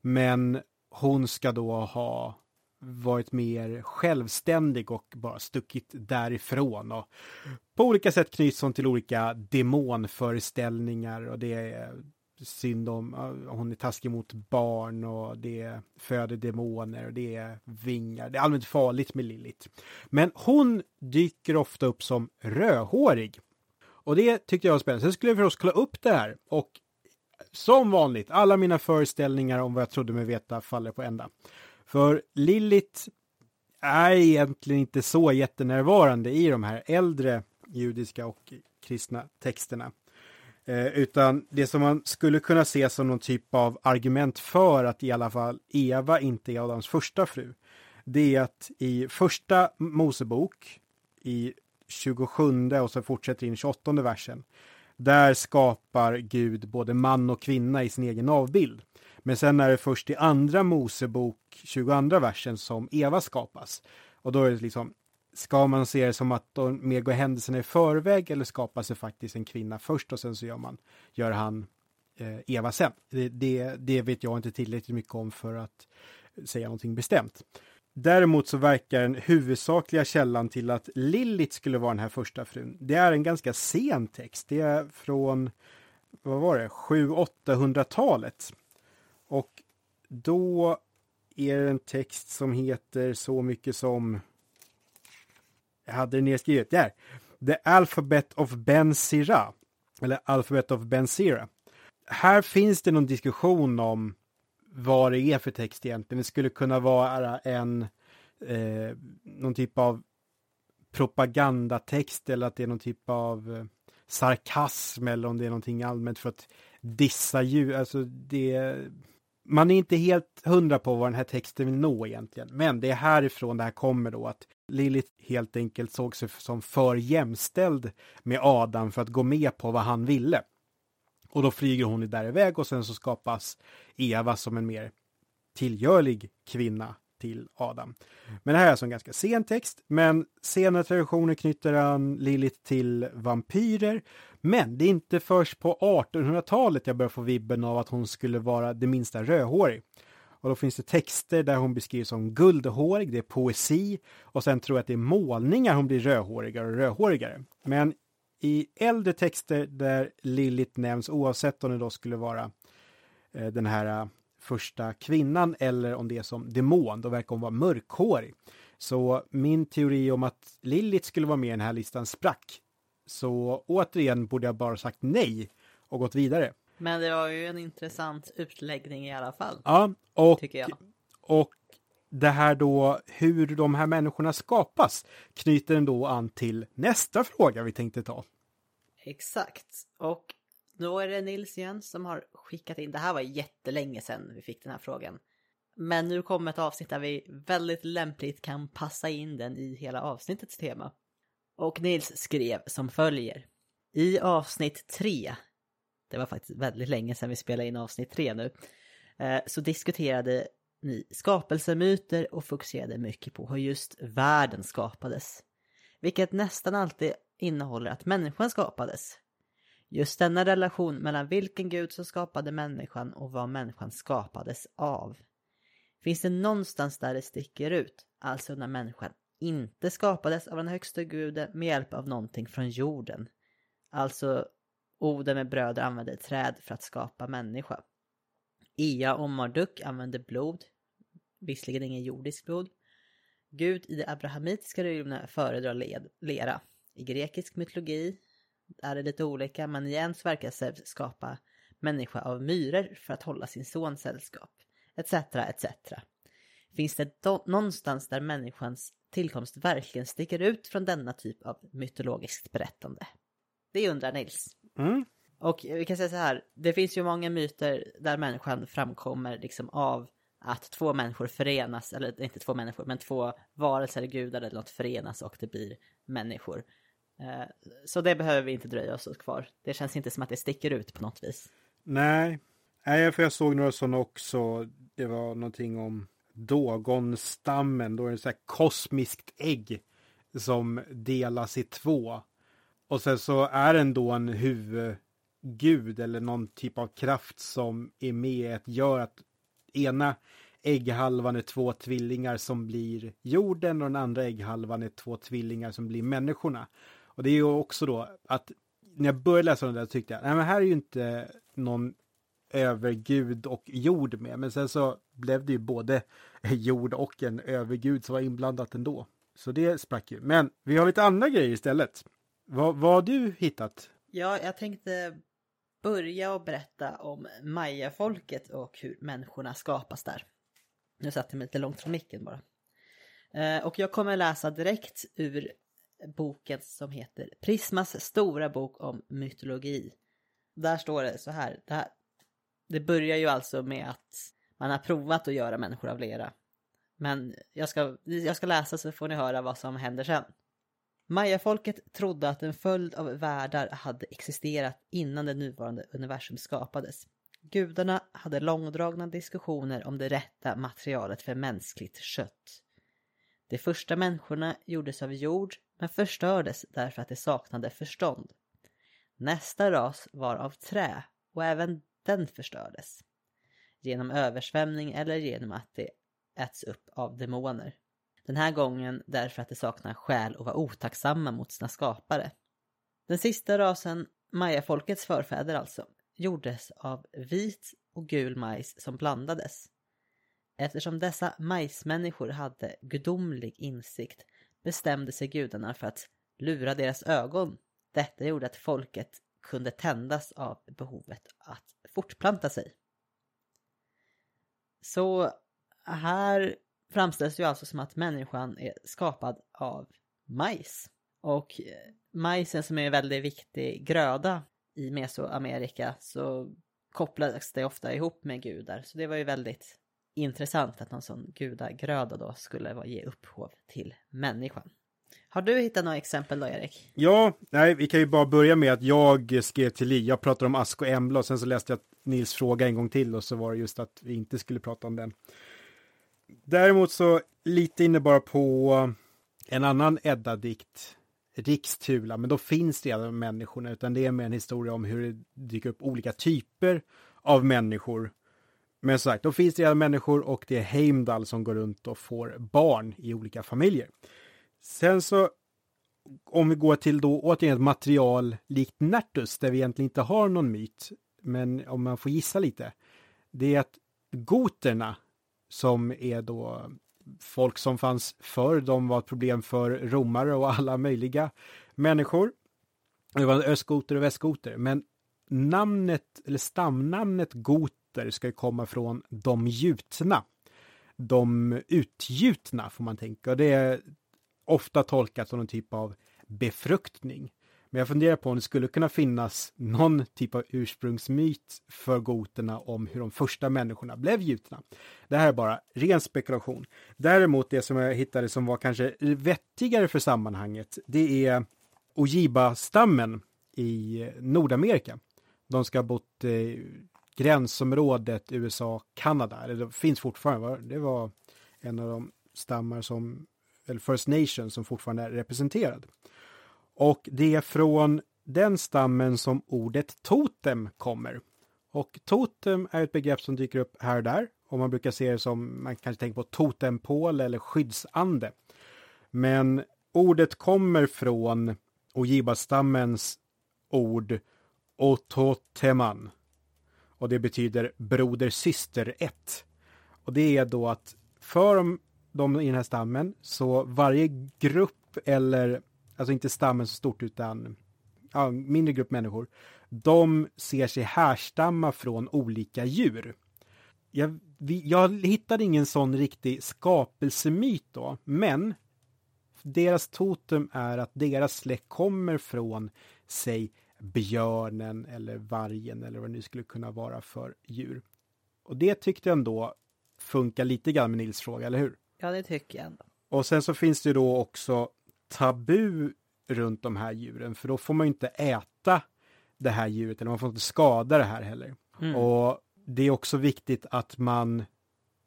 S2: Men hon ska då ha varit mer självständig och bara stuckit därifrån. Och på olika sätt knyts hon till olika demonföreställningar och det är synd om, hon är taskig mot barn och det föder demoner och det är vingar. Det är allmänt farligt med Lilith. Men hon dyker ofta upp som rödhårig. Och det tyckte jag var spännande. Sen skulle jag förstås kolla upp det här och som vanligt, alla mina föreställningar om vad jag trodde mig veta faller på ända. För Lilith är egentligen inte så jättenärvarande i de här äldre judiska och kristna texterna. Eh, utan det som man skulle kunna se som någon typ av argument för att i alla fall Eva inte är Adams första fru. Det är att i första Mosebok i 27 och så fortsätter in 28 versen. Där skapar Gud både man och kvinna i sin egen avbild. Men sen är det först i andra Mosebok 22 versen som Eva skapas. Och då är det liksom Ska man se det som att de mer går händelserna i förväg eller skapas det faktiskt en kvinna först och sen så gör man, gör han eh, Eva sen? Det, det, det, vet jag inte tillräckligt mycket om för att säga någonting bestämt. Däremot så verkar den huvudsakliga källan till att Lilith skulle vara den här första frun. Det är en ganska sen text. Det är från, vad var det, 700-800-talet. Och då är det en text som heter så mycket som jag hade det nedskrivet där. The Alphabet of Ben Sira. Eller Alphabet of Ben Sira. Här finns det någon diskussion om vad det är för text egentligen. Det skulle kunna vara en eh, någon typ av propagandatext eller att det är någon typ av eh, sarkasm eller om det är någonting allmänt för att dissa ljud. Alltså det man är inte helt hundra på vad den här texten vill nå egentligen. Men det är härifrån det här kommer då att Lilith helt enkelt såg sig som för jämställd med Adam för att gå med på vad han ville. Och då flyger hon där iväg och sen så skapas Eva som en mer tillgörlig kvinna till Adam. Men det här är alltså en ganska sen text, men senare traditioner knyter han Lilith till vampyrer. Men det är inte först på 1800-talet jag börjar få vibben av att hon skulle vara det minsta rödhårig. Och då finns det texter där hon beskrivs som guldhårig, det är poesi och sen tror jag att det är målningar hon blir rödhårigare och rödhårigare. Men i äldre texter där Lilith nämns, oavsett om det då skulle vara eh, den här eh, första kvinnan eller om det är som demon, då verkar hon vara mörkhårig. Så min teori om att Lilith skulle vara med i den här listan sprack. Så återigen borde jag bara sagt nej och gått vidare.
S1: Men det var ju en intressant utläggning i alla fall.
S2: Ja, och,
S1: Tycker jag.
S2: och det här då hur de här människorna skapas knyter den då an till nästa fråga vi tänkte ta.
S1: Exakt. Och då är det Nils igen som har skickat in. Det här var jättelänge sedan vi fick den här frågan. Men nu kommer ett avsnitt där vi väldigt lämpligt kan passa in den i hela avsnittets tema. Och Nils skrev som följer. I avsnitt 3, det var faktiskt väldigt länge sedan vi spelade in avsnitt 3 nu, eh, så diskuterade ni skapelsemyter och fokuserade mycket på hur just världen skapades. Vilket nästan alltid innehåller att människan skapades. Just denna relation mellan vilken gud som skapade människan och vad människan skapades av. Finns det någonstans där det sticker ut, alltså när människan inte skapades av den högsta guden med hjälp av någonting från jorden. Alltså Oden med bröder använde träd för att skapa människa. Ea och Marduk använde blod, visserligen ingen jordisk blod. Gud i det abrahamitiska religionerna föredrar led, lera. I grekisk mytologi är det lite olika, men igen så verkar Zeus skapa människa av myror för att hålla sin son sällskap. Etc, etc. Finns det någonstans där människans tillkomst verkligen sticker ut från denna typ av mytologiskt berättande? Det undrar Nils.
S2: Mm.
S1: Och vi kan säga så här, det finns ju många myter där människan framkommer liksom av att två människor förenas, eller inte två människor, men två varelser, gudar eller något förenas och det blir människor. Eh, Så det behöver vi inte dröja oss kvar. Det känns inte som att det sticker ut på något vis.
S2: Nej, Nej, för jag såg några sådana också. Det var någonting om Dogonstammen, då är det så här kosmiskt ägg som delas i två. Och sen så är den då en huvudgud eller någon typ av kraft som är med att gör att ena ägghalvan är två tvillingar som blir jorden och den andra ägghalvan är två tvillingar som blir människorna. Och det är ju också då att när jag började läsa den där tyckte jag, nej men här är ju inte någon övergud och jord med. Men sen så blev det ju både jord och en övergud som var inblandat ändå. Så det sprack ju. Men vi har lite andra grejer istället. Vad, vad har du hittat?
S1: Ja, jag tänkte börja och berätta om mayafolket och hur människorna skapas där. Nu satte jag mig lite långt från micken bara. Eh, och jag kommer läsa direkt ur boken som heter Prismas stora bok om mytologi. Där står det så här. Det, här, det börjar ju alltså med att man har provat att göra människor av lera. Men jag ska, jag ska läsa så får ni höra vad som händer sen. Mayafolket trodde att en följd av världar hade existerat innan det nuvarande universum skapades. Gudarna hade långdragna diskussioner om det rätta materialet för mänskligt kött. De första människorna gjordes av jord men förstördes därför att de saknade förstånd. Nästa ras var av trä och även den förstördes. Genom översvämning eller genom att de äts upp av demoner. Den här gången därför att de saknar själ och var otacksamma mot sina skapare. Den sista rasen, mayafolkets förfäder alltså, gjordes av vit och gul majs som blandades. Eftersom dessa majsmänniskor hade gudomlig insikt bestämde sig gudarna för att lura deras ögon. Detta gjorde att folket kunde tändas av behovet att fortplanta sig. Så här framställs ju alltså som att människan är skapad av majs. Och eh, majsen som är en väldigt viktig gröda i Mesoamerika så kopplas det ofta ihop med gudar. Så det var ju väldigt intressant att någon sån gudagröda då skulle ge upphov till människan. Har du hittat några exempel då, Erik?
S2: Ja, nej, vi kan ju bara börja med att jag skrev till Li. Jag pratade om Ask och Embla och sen så läste jag Nils fråga en gång till och så var det just att vi inte skulle prata om den. Däremot så lite inne bara på en annan Edda-dikt, Rikstula, men då finns det redan människorna, utan det är mer en historia om hur det dyker upp olika typer av människor. Men som sagt, då finns det redan människor och det är Heimdall som går runt och får barn i olika familjer. Sen så, om vi går till då återigen ett material likt Nertus, där vi egentligen inte har någon myt, men om man får gissa lite, det är att goterna, som är då folk som fanns förr, de var ett problem för romare och alla möjliga människor. Det var östgoter och västgoter, men namnet, eller stamnamnet goter ska ju komma från de gjutna. De utgjutna får man tänka, och det är ofta tolkat som någon typ av befruktning. Men jag funderar på om det skulle kunna finnas någon typ av ursprungsmyt för goterna om hur de första människorna blev gjutna. Det här är bara ren spekulation. Däremot det som jag hittade som var kanske vettigare för sammanhanget, det är Ojiba-stammen i Nordamerika. De ska ha bott eh, i gränsområdet USA-Kanada, eller det finns fortfarande, det var en av de stammar som, eller First Nation som fortfarande är representerad. Och det är från den stammen som ordet totem kommer. Och totem är ett begrepp som dyker upp här och där. Och man brukar se det som, man kanske tänker på totempål eller skyddsande. Men ordet kommer från Ojiba-stammens ord ototeman. Och det betyder broder syster ett. Och det är då att för de de i den här stammen så varje grupp eller alltså inte stammen så stort utan ja, mindre grupp människor, de ser sig härstamma från olika djur. Jag, vi, jag hittade ingen sån riktig skapelsemyt då, men deras totem är att deras släkt kommer från, säg, björnen eller vargen eller vad det nu skulle kunna vara för djur. Och det tyckte jag ändå funkar lite grann med Nils fråga, eller hur?
S1: Ja, det tycker jag ändå.
S2: Och sen så finns det då också tabu runt de här djuren, för då får man inte äta det här djuret, eller man får inte skada det här heller. Mm. Och det är också viktigt att man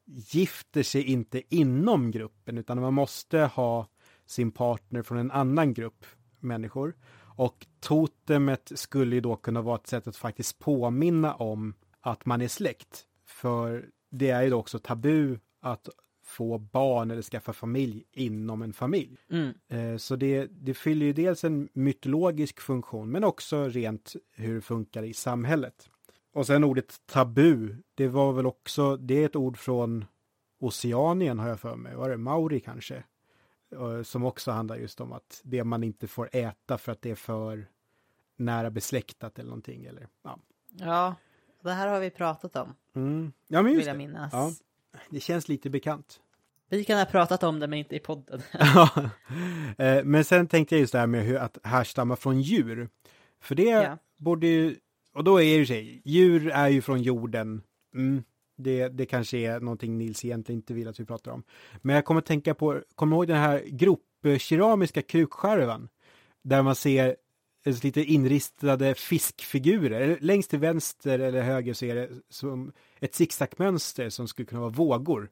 S2: gifter sig inte inom gruppen, utan man måste ha sin partner från en annan grupp människor. Och totemet skulle ju då kunna vara ett sätt att faktiskt påminna om att man är släkt. För det är ju då också tabu att få barn eller skaffa familj inom en familj. Mm. Eh, så det, det fyller ju dels en mytologisk funktion men också rent hur det funkar i samhället. Och sen ordet tabu, det var väl också, det är ett ord från Oceanien har jag för mig, var det Mauri kanske? Som också handlar just om att det man inte får äta för att det är för nära besläktat eller någonting. Eller, ja.
S1: ja, det här har vi pratat om.
S2: Mm. Ja, men just
S1: vill jag
S2: minnas. Ja. Det känns lite bekant.
S1: Vi kan ha pratat om det men inte i podden.
S2: Eh, men sen tänkte jag just det här med hur att härstamma från djur. För det ja. borde ju, och då är det ju sig, djur är ju från jorden. Mm, det, det kanske är någonting Nils egentligen inte vill att vi pratar om. Men jag kommer att tänka på, kommer ihåg den här gropkeramiska krukskärvan? Där man ser lite inristade fiskfigurer. Längst till vänster eller höger så är det som ett zigzagmönster som skulle kunna vara vågor.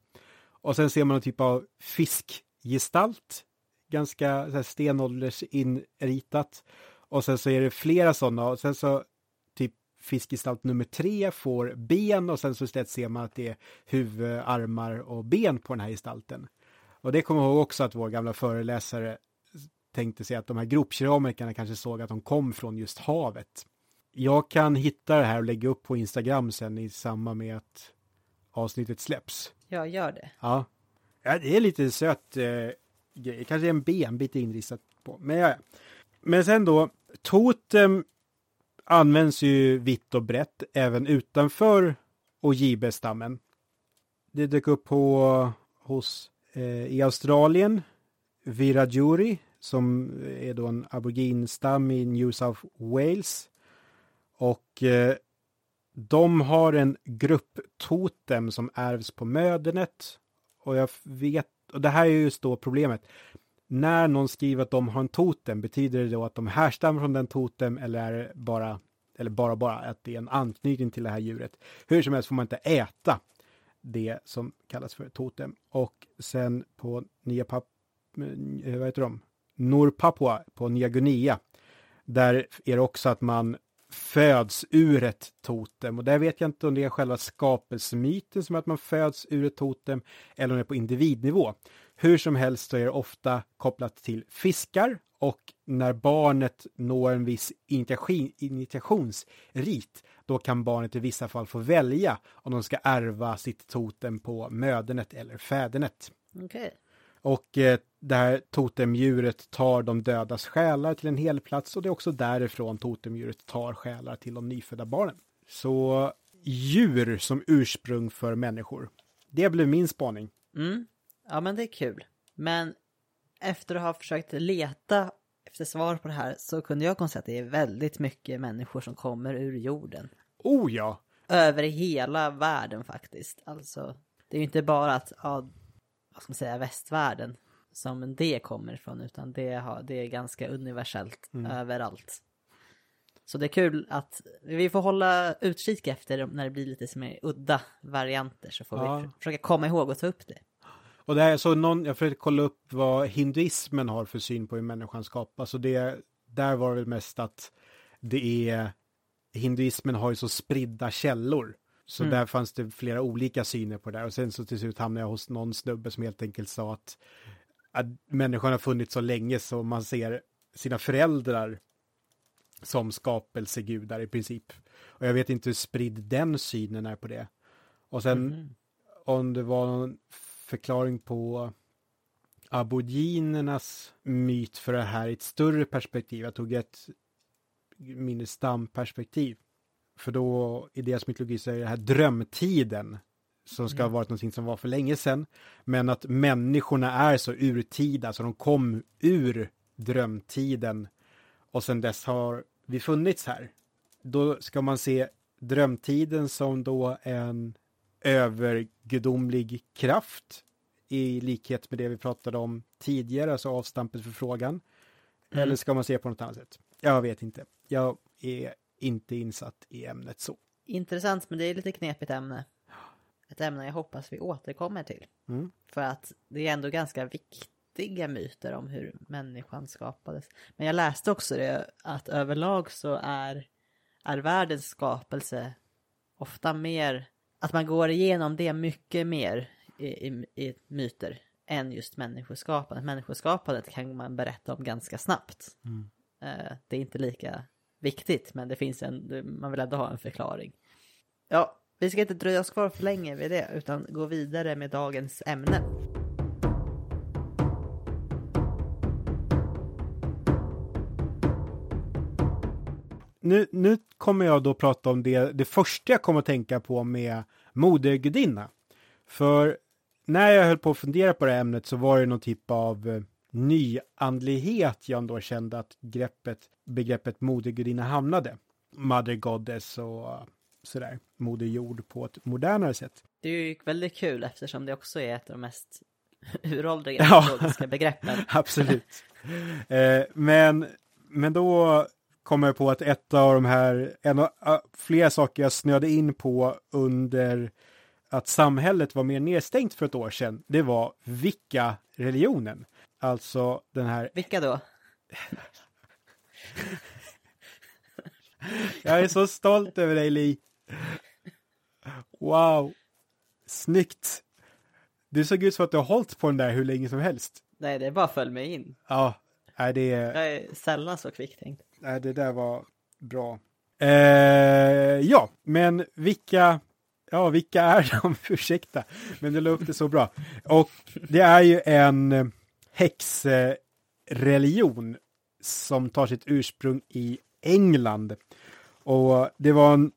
S2: Och sen ser man en typ av fiskgestalt, ganska så här, stenålders inritat. Och sen så är det flera sådana och sen så typ fiskgestalt nummer tre får ben och sen så istället ser man att det är huvud, armar och ben på den här gestalten. Och det kommer jag ihåg också att vår gamla föreläsare tänkte sig att de här gropkeramikerna kanske såg att de kom från just havet. Jag kan hitta det här och lägga upp på Instagram sen i samband med att avsnittet släpps.
S1: Ja, gör det.
S2: Ja. ja det är lite söt eh, grej. Kanske en benbit inristat på. Men ja. Men sen då, totem används ju vitt och brett även utanför Ojibe-stammen. Det dök upp på hos eh, i Australien, Wiradjuri, som är då en aboriginstam i New South Wales. Och eh, de har en grupptotem som ärvs på mödernet. Och jag vet, och det här är just då problemet. När någon skriver att de har en totem, betyder det då att de härstammar från den totem eller är det bara, eller bara bara att det är en anknytning till det här djuret? Hur som helst får man inte äta det som kallas för totem. Och sen på Nya Pap eh, vad heter de? Norpapua på Nya Guinea. Där är det också att man föds ur ett totem. Och där vet jag inte om det är själva skapelsemyten som är att man föds ur ett totem eller om det är på individnivå. Hur som helst så är det ofta kopplat till fiskar och när barnet når en viss initiationsrit då kan barnet i vissa fall få välja om de ska ärva sitt totem på mödernet eller fädernet.
S1: Okej.
S2: Och eh, det här totemdjuret tar de dödas själar till en hel plats och det är också därifrån totemdjuret tar själar till de nyfödda barnen. Så djur som ursprung för människor. Det blev min spaning.
S1: Mm. Ja, men det är kul. Men efter att ha försökt leta efter svar på det här så kunde jag konstatera att det är väldigt mycket människor som kommer ur jorden.
S2: Oh ja!
S1: Över hela världen faktiskt. Alltså, det är ju inte bara att, ja, vad ska man säga, västvärlden som det kommer ifrån, utan det, har, det är ganska universellt
S2: Mm.
S1: överallt. Så det är kul att vi får hålla utkik efter när det blir lite som är udda varianter så får
S2: Ja.
S1: vi försöka komma ihåg och ta upp det.
S2: Och det här, så någon, jag försökte kolla upp vad hinduismen har för syn på hur människan skapas. Och det, där var det väl mest att det är, hinduismen har ju så spridda källor. Så
S1: Mm.
S2: där fanns det flera olika syner på det där. Och sen så till slut hamnade jag hos någon snubbe som helt enkelt sa att, att människan har funnits så länge så man ser sina föräldrar som skapelsegudar i princip. Och jag vet inte hur spridd den synen är på det. Och sen
S1: Mhm.
S2: om det var någon förklaring på aboriginernas myt för det här i ett större perspektiv. Jag tog ett mindre stamperspektiv. För då i deras mytologi så är det här drömtiden som ska ha varit någonting som var för länge sedan. Men att människorna är så urtida så de kom ur drömtiden och sedan dess har vi funnits här. Då ska man se drömtiden som då en övergudomlig kraft i likhet med det vi pratade om tidigare, alltså avstampet för frågan.
S1: Mm.
S2: Eller ska man se på något annat sätt? Jag vet inte. Jag är inte insatt i ämnet så.
S1: Intressant, men det är lite knepigt ämne. Ett ämne jag hoppas vi återkommer till.
S2: Mm.
S1: För att det är ändå ganska viktiga myter om hur människan skapades. Men jag läste också det att överlag så är, är världens skapelse ofta mer, att man går igenom det mycket mer i, i, i myter än just människoskapandet. Människoskapandet kan man berätta om ganska snabbt.
S2: Mm.
S1: Eh, Det är inte lika viktigt, men det finns en, man vill ändå ha en förklaring. Ja, vi ska inte dröja oss kvar för länge vid det, utan gå vidare med dagens ämne.
S2: Nu, nu kommer jag då prata om det, det första jag kommer att tänka på med modergudinna. För när jag höll på att fundera på det här ämnet så var det någon typ av eh, nyandlighet jag då kände att greppet, begreppet modergudinna hamnade. Mother Goddess och eh, sådär, Moder Jord på ett modernare sätt.
S1: Det är ju väldigt kul eftersom det också är ett av de mest uråldriga
S2: Ja.
S1: begreppen.
S2: Absolut. eh, men, men då kom jag på att ett av de här, en av uh, flera saker jag snöade in på under att samhället var mer nedstängt för ett år sedan, det var Wicca-religionen. Alltså den här,
S1: Vilka då?
S2: jag är så stolt över dig Li. Wow, snyggt. Du såg ut som att du har hållit på den där hur länge som helst.
S1: Nej, det bara föll mig in.
S2: Ja, nej, det är...
S1: Jag är sällan så kvicktänkt.
S2: Nej, det där var bra. Eh, ja, men vilka, ja, vilka är de? Ursäkta, men du la upp det så bra. Och det är ju en häxreligion som tar sitt ursprung i England. Och det var en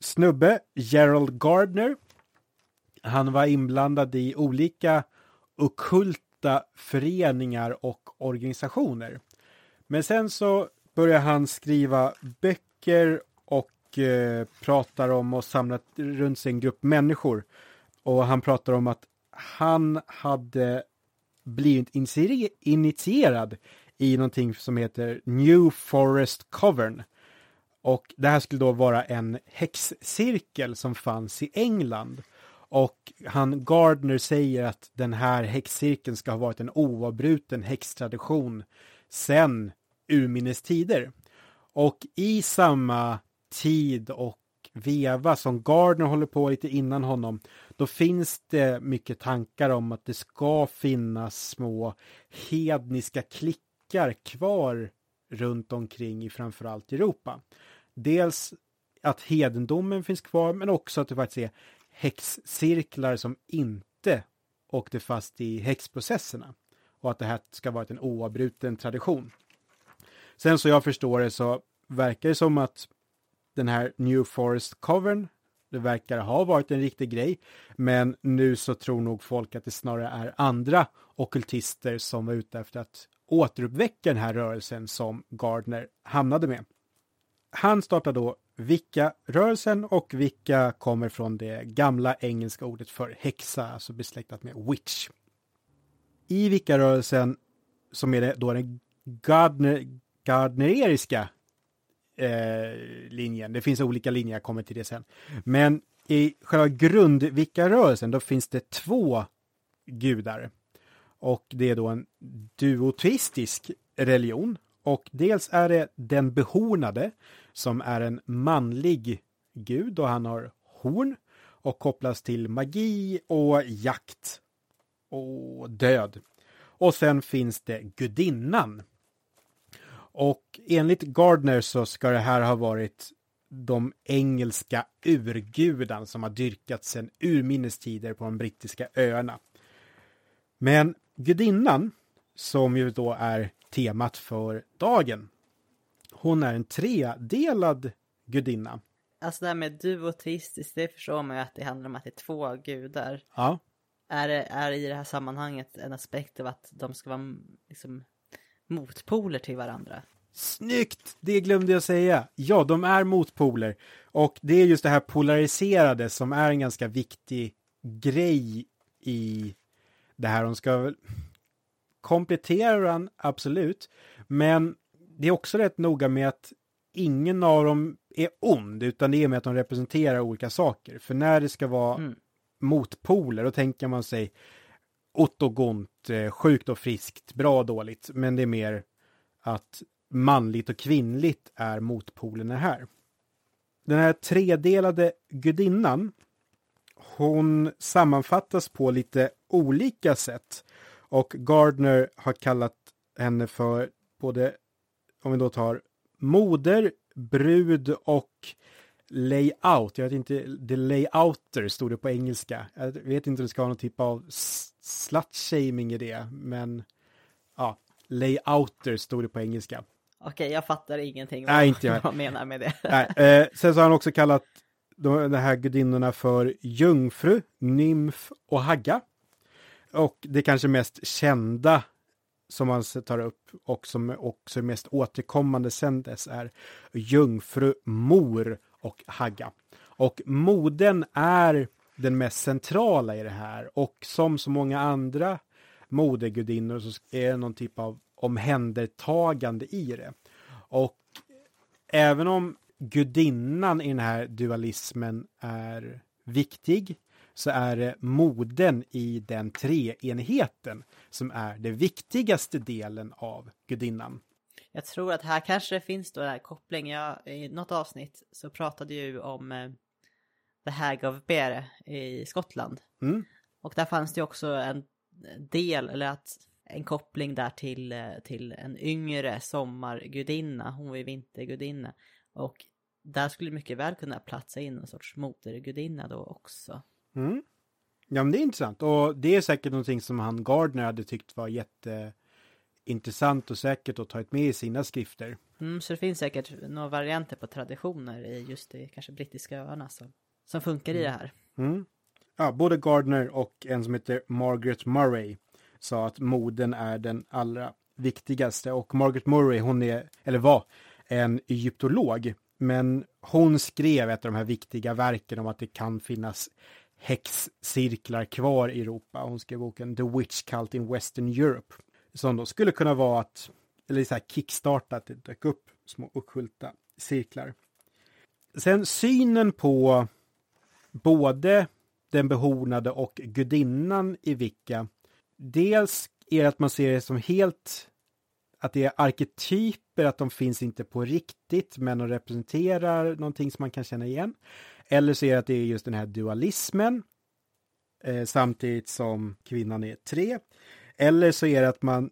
S2: snubbe, Gerald Gardner. Han var inblandad i olika okulta föreningar och organisationer. Men sen så började han skriva böcker och eh, pratar om och samla runt sig en grupp människor. Och han pratar om att han hade blivit initierad- i någonting som heter New Forest Covern. Och det här skulle då vara en häxcirkel som fanns i England. Och han Gardner säger att den här häxcirkeln ska ha varit en oavbruten häxtradition sedan urminnes tider. Och i samma tid och veva som Gardner håller på lite innan honom, då finns det mycket tankar om att det ska finnas små hedniska klickar kvar runt omkring i framförallt Europa. Dels att hedendomen finns kvar, men också att det faktiskt är häxcirklar som inte åkte fast i häxprocesserna. Och att det här ska vara en oavbruten tradition. Sen så jag förstår det så verkar det som att den här New Forest Covern, det verkar ha varit en riktig grej. Men nu så tror nog folk att det snarare är andra ockultister som var ute efter att återuppväcka den här rörelsen som Gardner hamnade med. Han startar då Wicca-rörelsen och Wicca kommer från det gamla engelska ordet för häxa, alltså besläktat med witch. I Wicca-rörelsen, som är det då den Gardner, Gardneriska eh, linjen, det finns olika linjer, jag kommer till det sen. Men i själva grundvikarörelsen, då finns det två gudar. Och det är då en duoteistisk religion. Och dels är det den behornade som är en manlig gud och han har horn och kopplas till magi och jakt och död. Och sen finns det gudinnan. Och enligt Gardner så ska det här ha varit de engelska urgudarna som har dyrkats sedan urminnes tider på de brittiska öarna. Men gudinnan, som ju då är temat för dagen, hon är en tredelad gudinna.
S1: Alltså det här med duoteistiskt, det förstår man ju att det handlar om att det är två gudar.
S2: Ja,
S1: Är det är i det här sammanhanget en aspekt av att de ska vara liksom motpoler till varandra?
S2: Snyggt! Det glömde jag säga. Ja, de är motpoler. Och det är just det här polariserade som är en ganska viktig grej i det här. De ska väl komplettera varandra, absolut. Men det är också rätt noga med att ingen av dem är ond, utan det är med att de representerar olika saker. För när det ska vara
S1: Mm.
S2: motpoler, då tänker man sig Otto gont, eh, sjukt och friskt, bra och dåligt. Men det är mer att manligt och kvinnligt är motpolerna här. Den här tredelade gudinnan, hon sammanfattas på lite olika sätt. Och Gardner har kallat henne för både, om vi då tar moder, brud och layout. Jag vet inte, the layouter stod det på engelska. Jag vet inte om det ska vara någon typ av slut-shaming i det, men ja, layouter stod det på engelska.
S1: Okej, jag fattar ingenting
S2: Nej,
S1: vad
S2: inte jag.
S1: vad menar med det.
S2: Nej, eh, sen så har han också kallat de, de här gudinnorna för jungfru, nymf och hagga. Och det kanske mest kända som man tar upp och som också är mest återkommande sen dess är jungfru, mor och hagga. Och moden är den mest centrala i det här och som så många andra modegudinnor så är det någon typ av omhändertagande i det. Och även om gudinnan i den här dualismen är viktig så är det moden i den treenigheten som är den viktigaste delen av gudinnan.
S1: Jag tror att här kanske det finns då den här kopplingen. Jag, I något avsnitt så pratade ju om eh, The Hag of Bear i Skottland.
S2: Mm.
S1: Och där fanns det också en del, eller att en koppling där till, eh, till en yngre sommargudinna. Hon var ju vintergudinna. Och där skulle det mycket väl kunna platsa in en sorts modergudinna då också.
S2: Mm. Ja, men det är intressant och det är säkert någonting som han Gardner hade tyckt var jätteintressant och säkert att ta med i sina skrifter.
S1: Mm, så det finns säkert några varianter på traditioner i just det kanske brittiska öarna som, som funkar i det här.
S2: Mm. Ja, både Gardner och en som heter Margaret Murray sa att moden är den allra viktigaste och Margaret Murray hon är, eller var, en egyptolog Men hon skrev ett av de här viktiga verken om att det kan finnas häxcirklar kvar i Europa. Hon skrev boken The Witch Cult in Western Europe. Som då skulle kunna vara att, eller så här kickstarta, att det dök upp små okulta cirklar. Sen synen på både den behornade och gudinnan i Vicka. Dels är det att man ser det som helt att det är arketyper, att de finns inte på riktigt, men de representerar någonting som man kan känna igen. Eller så är det att det är just den här dualismen, eh, samtidigt som kvinnan är tre. Eller så är det att man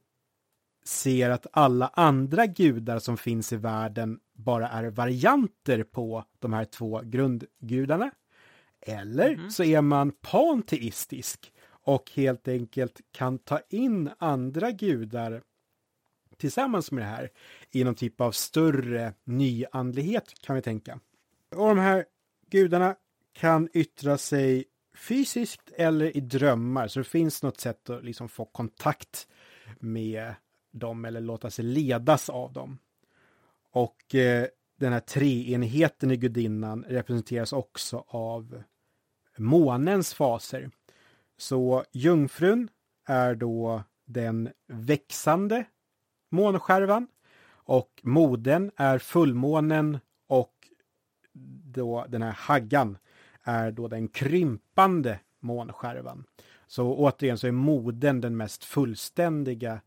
S2: ser att alla andra gudar som finns i världen bara är varianter på de här två grundgudarna. Eller mm. så är man panteistisk och helt enkelt kan ta in andra gudar tillsammans med det här i någon typ av större nyandlighet kan vi tänka. Och de här gudarna kan yttra sig fysiskt eller i drömmar, så det finns något sätt att liksom få kontakt med dem eller låta sig ledas av dem. Och eh, den här treenigheten i gudinnan representeras också av månens faser. Så jungfrun är då den växande månskärvan och moden är fullmånen och då den här haggan är då den krympande månskärvan. Så återigen så är moden den mest fullständiga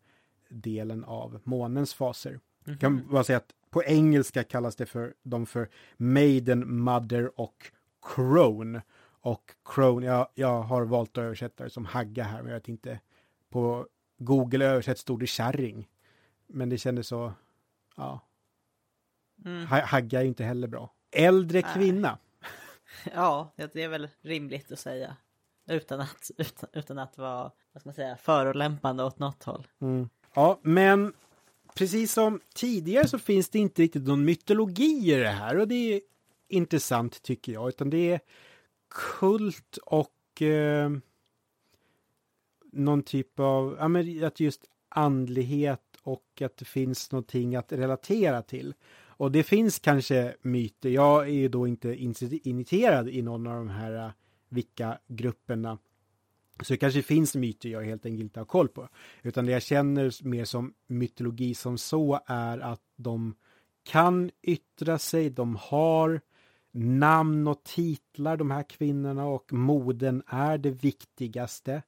S2: delen av månens faser. Mm -hmm. Kan bara säga att på engelska kallas det för dem för Maiden, Mother och Crone. Och Crone, jag, jag har valt att översätta det som hagga här, men jag vet inte. På Google översätt stod det kärring. Men det kändes så, ja. Mm. Hagga är inte heller bra. Äldre kvinna.
S1: Ja, det är väl rimligt att säga. Utan att, utan, utan att vara, vad ska man säga, förolämpande åt något håll.
S2: Mm. Ja, men precis som tidigare så finns det inte riktigt någon mytologi i det här och det är intressant tycker jag, utan det är kult och eh, någon typ av, ja men att just andlighet och att det finns någonting att relatera till. Och det finns kanske myter, jag är ju då inte initierad i någon av de här äh, uh, vilka grupperna så det kanske finns myter jag helt enkelt inte har koll på. Utan det jag känner mer som mytologi som så är att de kan yttra sig, de har namn och titlar, de här kvinnorna och moden är det viktigaste.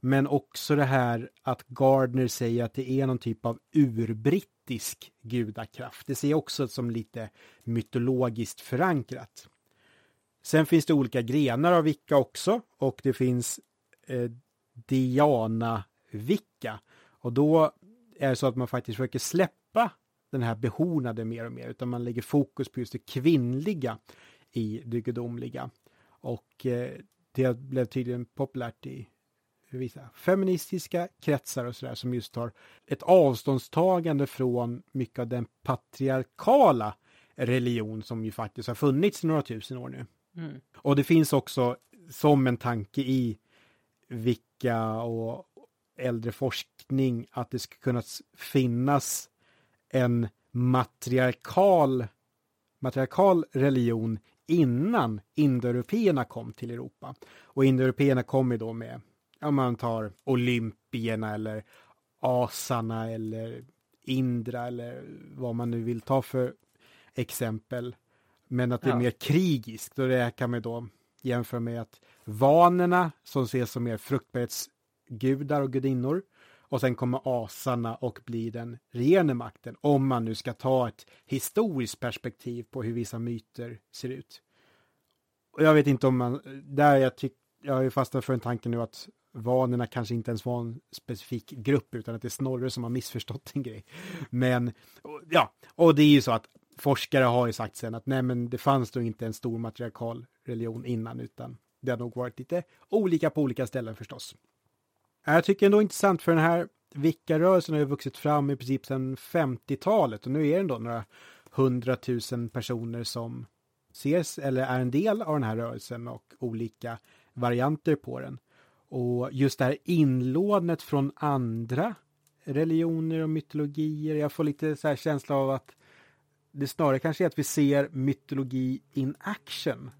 S2: Men också det här att Gardner säger att det är någon typ av urbritt urbrittisk gudakraft. Det ser jag också som lite mytologiskt förankrat. Sen finns det olika grenar av Vicka också och det finns eh, Diana-Vicka. Och då är det så att man faktiskt försöker släppa den här behornade mer och mer, utan man lägger fokus på just det kvinnliga i det gudomliga. Och eh, det blev tydligen populärt i vissa feministiska kretsar och sådär som just har ett avståndstagande från mycket av den patriarkala religion som ju faktiskt har funnits i några tusen år nu. Mm. Och det finns också som en tanke i vilka och äldre forskning att det ska kunna finnas en matriarkal, matriarkal religion innan indoeuropeerna kom till Europa. Och indoeuropeerna kom ju då med, om man tar olympierna eller asarna eller Indra eller vad man nu vill ta för exempel. Men att det är ja. mer krigiskt och det kan man då jämföra med att vanerna som ses som mer fruktbarhetsgudar och gudinnor och sen kommer asarna och blir den regerande makten om man nu ska ta ett historiskt perspektiv på hur vissa myter ser ut. Och jag vet inte om man, där jag tycker, jag har ju fastnat för en tanke nu att vanerna kanske inte ens var en specifik grupp utan att det är Snorre som har missförstått en grej. Men ja, och det är ju så att forskare har ju sagt sen att nej men det fanns då inte en stor matriarkal religion innan utan det har nog varit lite olika på olika ställen förstås. Jag tycker ändå intressant för den här Vickarörelsen har ju vuxit fram i princip sedan 50-talet och nu är det ändå några hundratusen personer som ses eller är en del av den här rörelsen och olika varianter på den. Och just det här inlånet från andra religioner och mytologier. Jag får lite så här känsla av att det snarare kanske är att vi ser mytologi in action.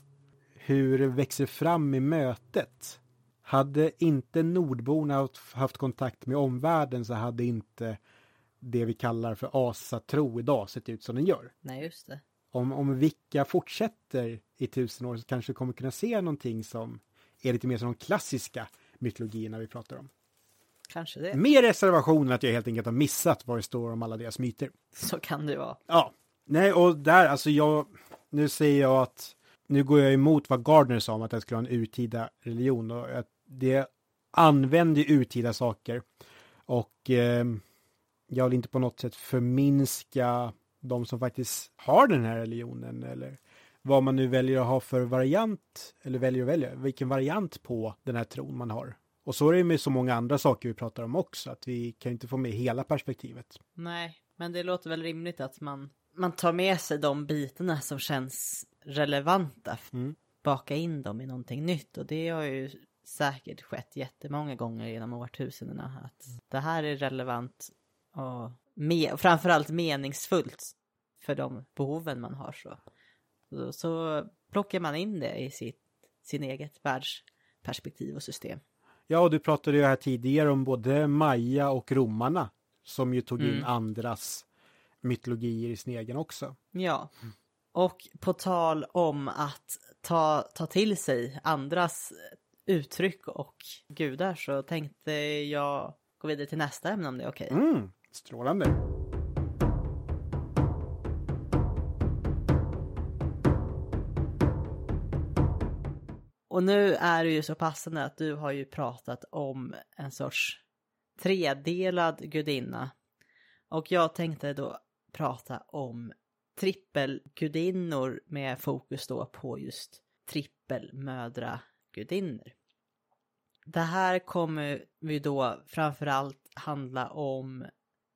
S2: Hur det växer fram i mötet. Hade inte nordborna haft kontakt med omvärlden så hade inte det vi kallar för asatro idag sett ut som den gör.
S1: Nej, just det.
S2: Om, om Vicka fortsätter i tusen år så kanske vi kommer kunna se någonting som är lite mer som de klassiska mytologierna vi pratar om.
S1: Kanske det.
S2: Mer reservationer att jag helt enkelt har missat vad det står om alla deras myter.
S1: Så kan det vara.
S2: Ja, nej och där alltså jag, nu säger jag att nu går jag emot vad Gardner sa om att det skulle vara en urtida religion och att det använder urtida saker och eh, jag vill inte på något sätt förminska de som faktiskt har den här religionen eller vad man nu väljer att ha för variant eller väljer att välja, vilken variant på den här tron man har. Och så är det med så många andra saker vi pratar om också, att vi kan inte få med hela perspektivet.
S1: Nej, men det låter väl rimligt att man, man tar med sig de bitarna som känns relevanta.
S2: Mm.
S1: Baka in dem i någonting nytt och det har ju säkert skett jättemånga gånger genom årtusendena. Att det här är relevant och me framförallt meningsfullt för de behoven man har. Så, så, plockar man in det i sitt sin eget världsperspektiv och system.
S2: Ja, och du pratade ju här tidigare om både Maja och romarna som ju tog in
S1: Mm.
S2: andras mytologier i sin egen också.
S1: Ja. Och på tal om att ta, ta till sig andras uttryck och gudar så tänkte jag gå vidare till nästa ämne om det är okej.
S2: Mm, strålande.
S1: Och nu är det ju så passande att du har ju pratat om en sorts tredelad gudinna. Och jag tänkte då prata om trippelgudinnor med fokus då på just trippelmödragudinnor. Det här kommer vi då framförallt handla om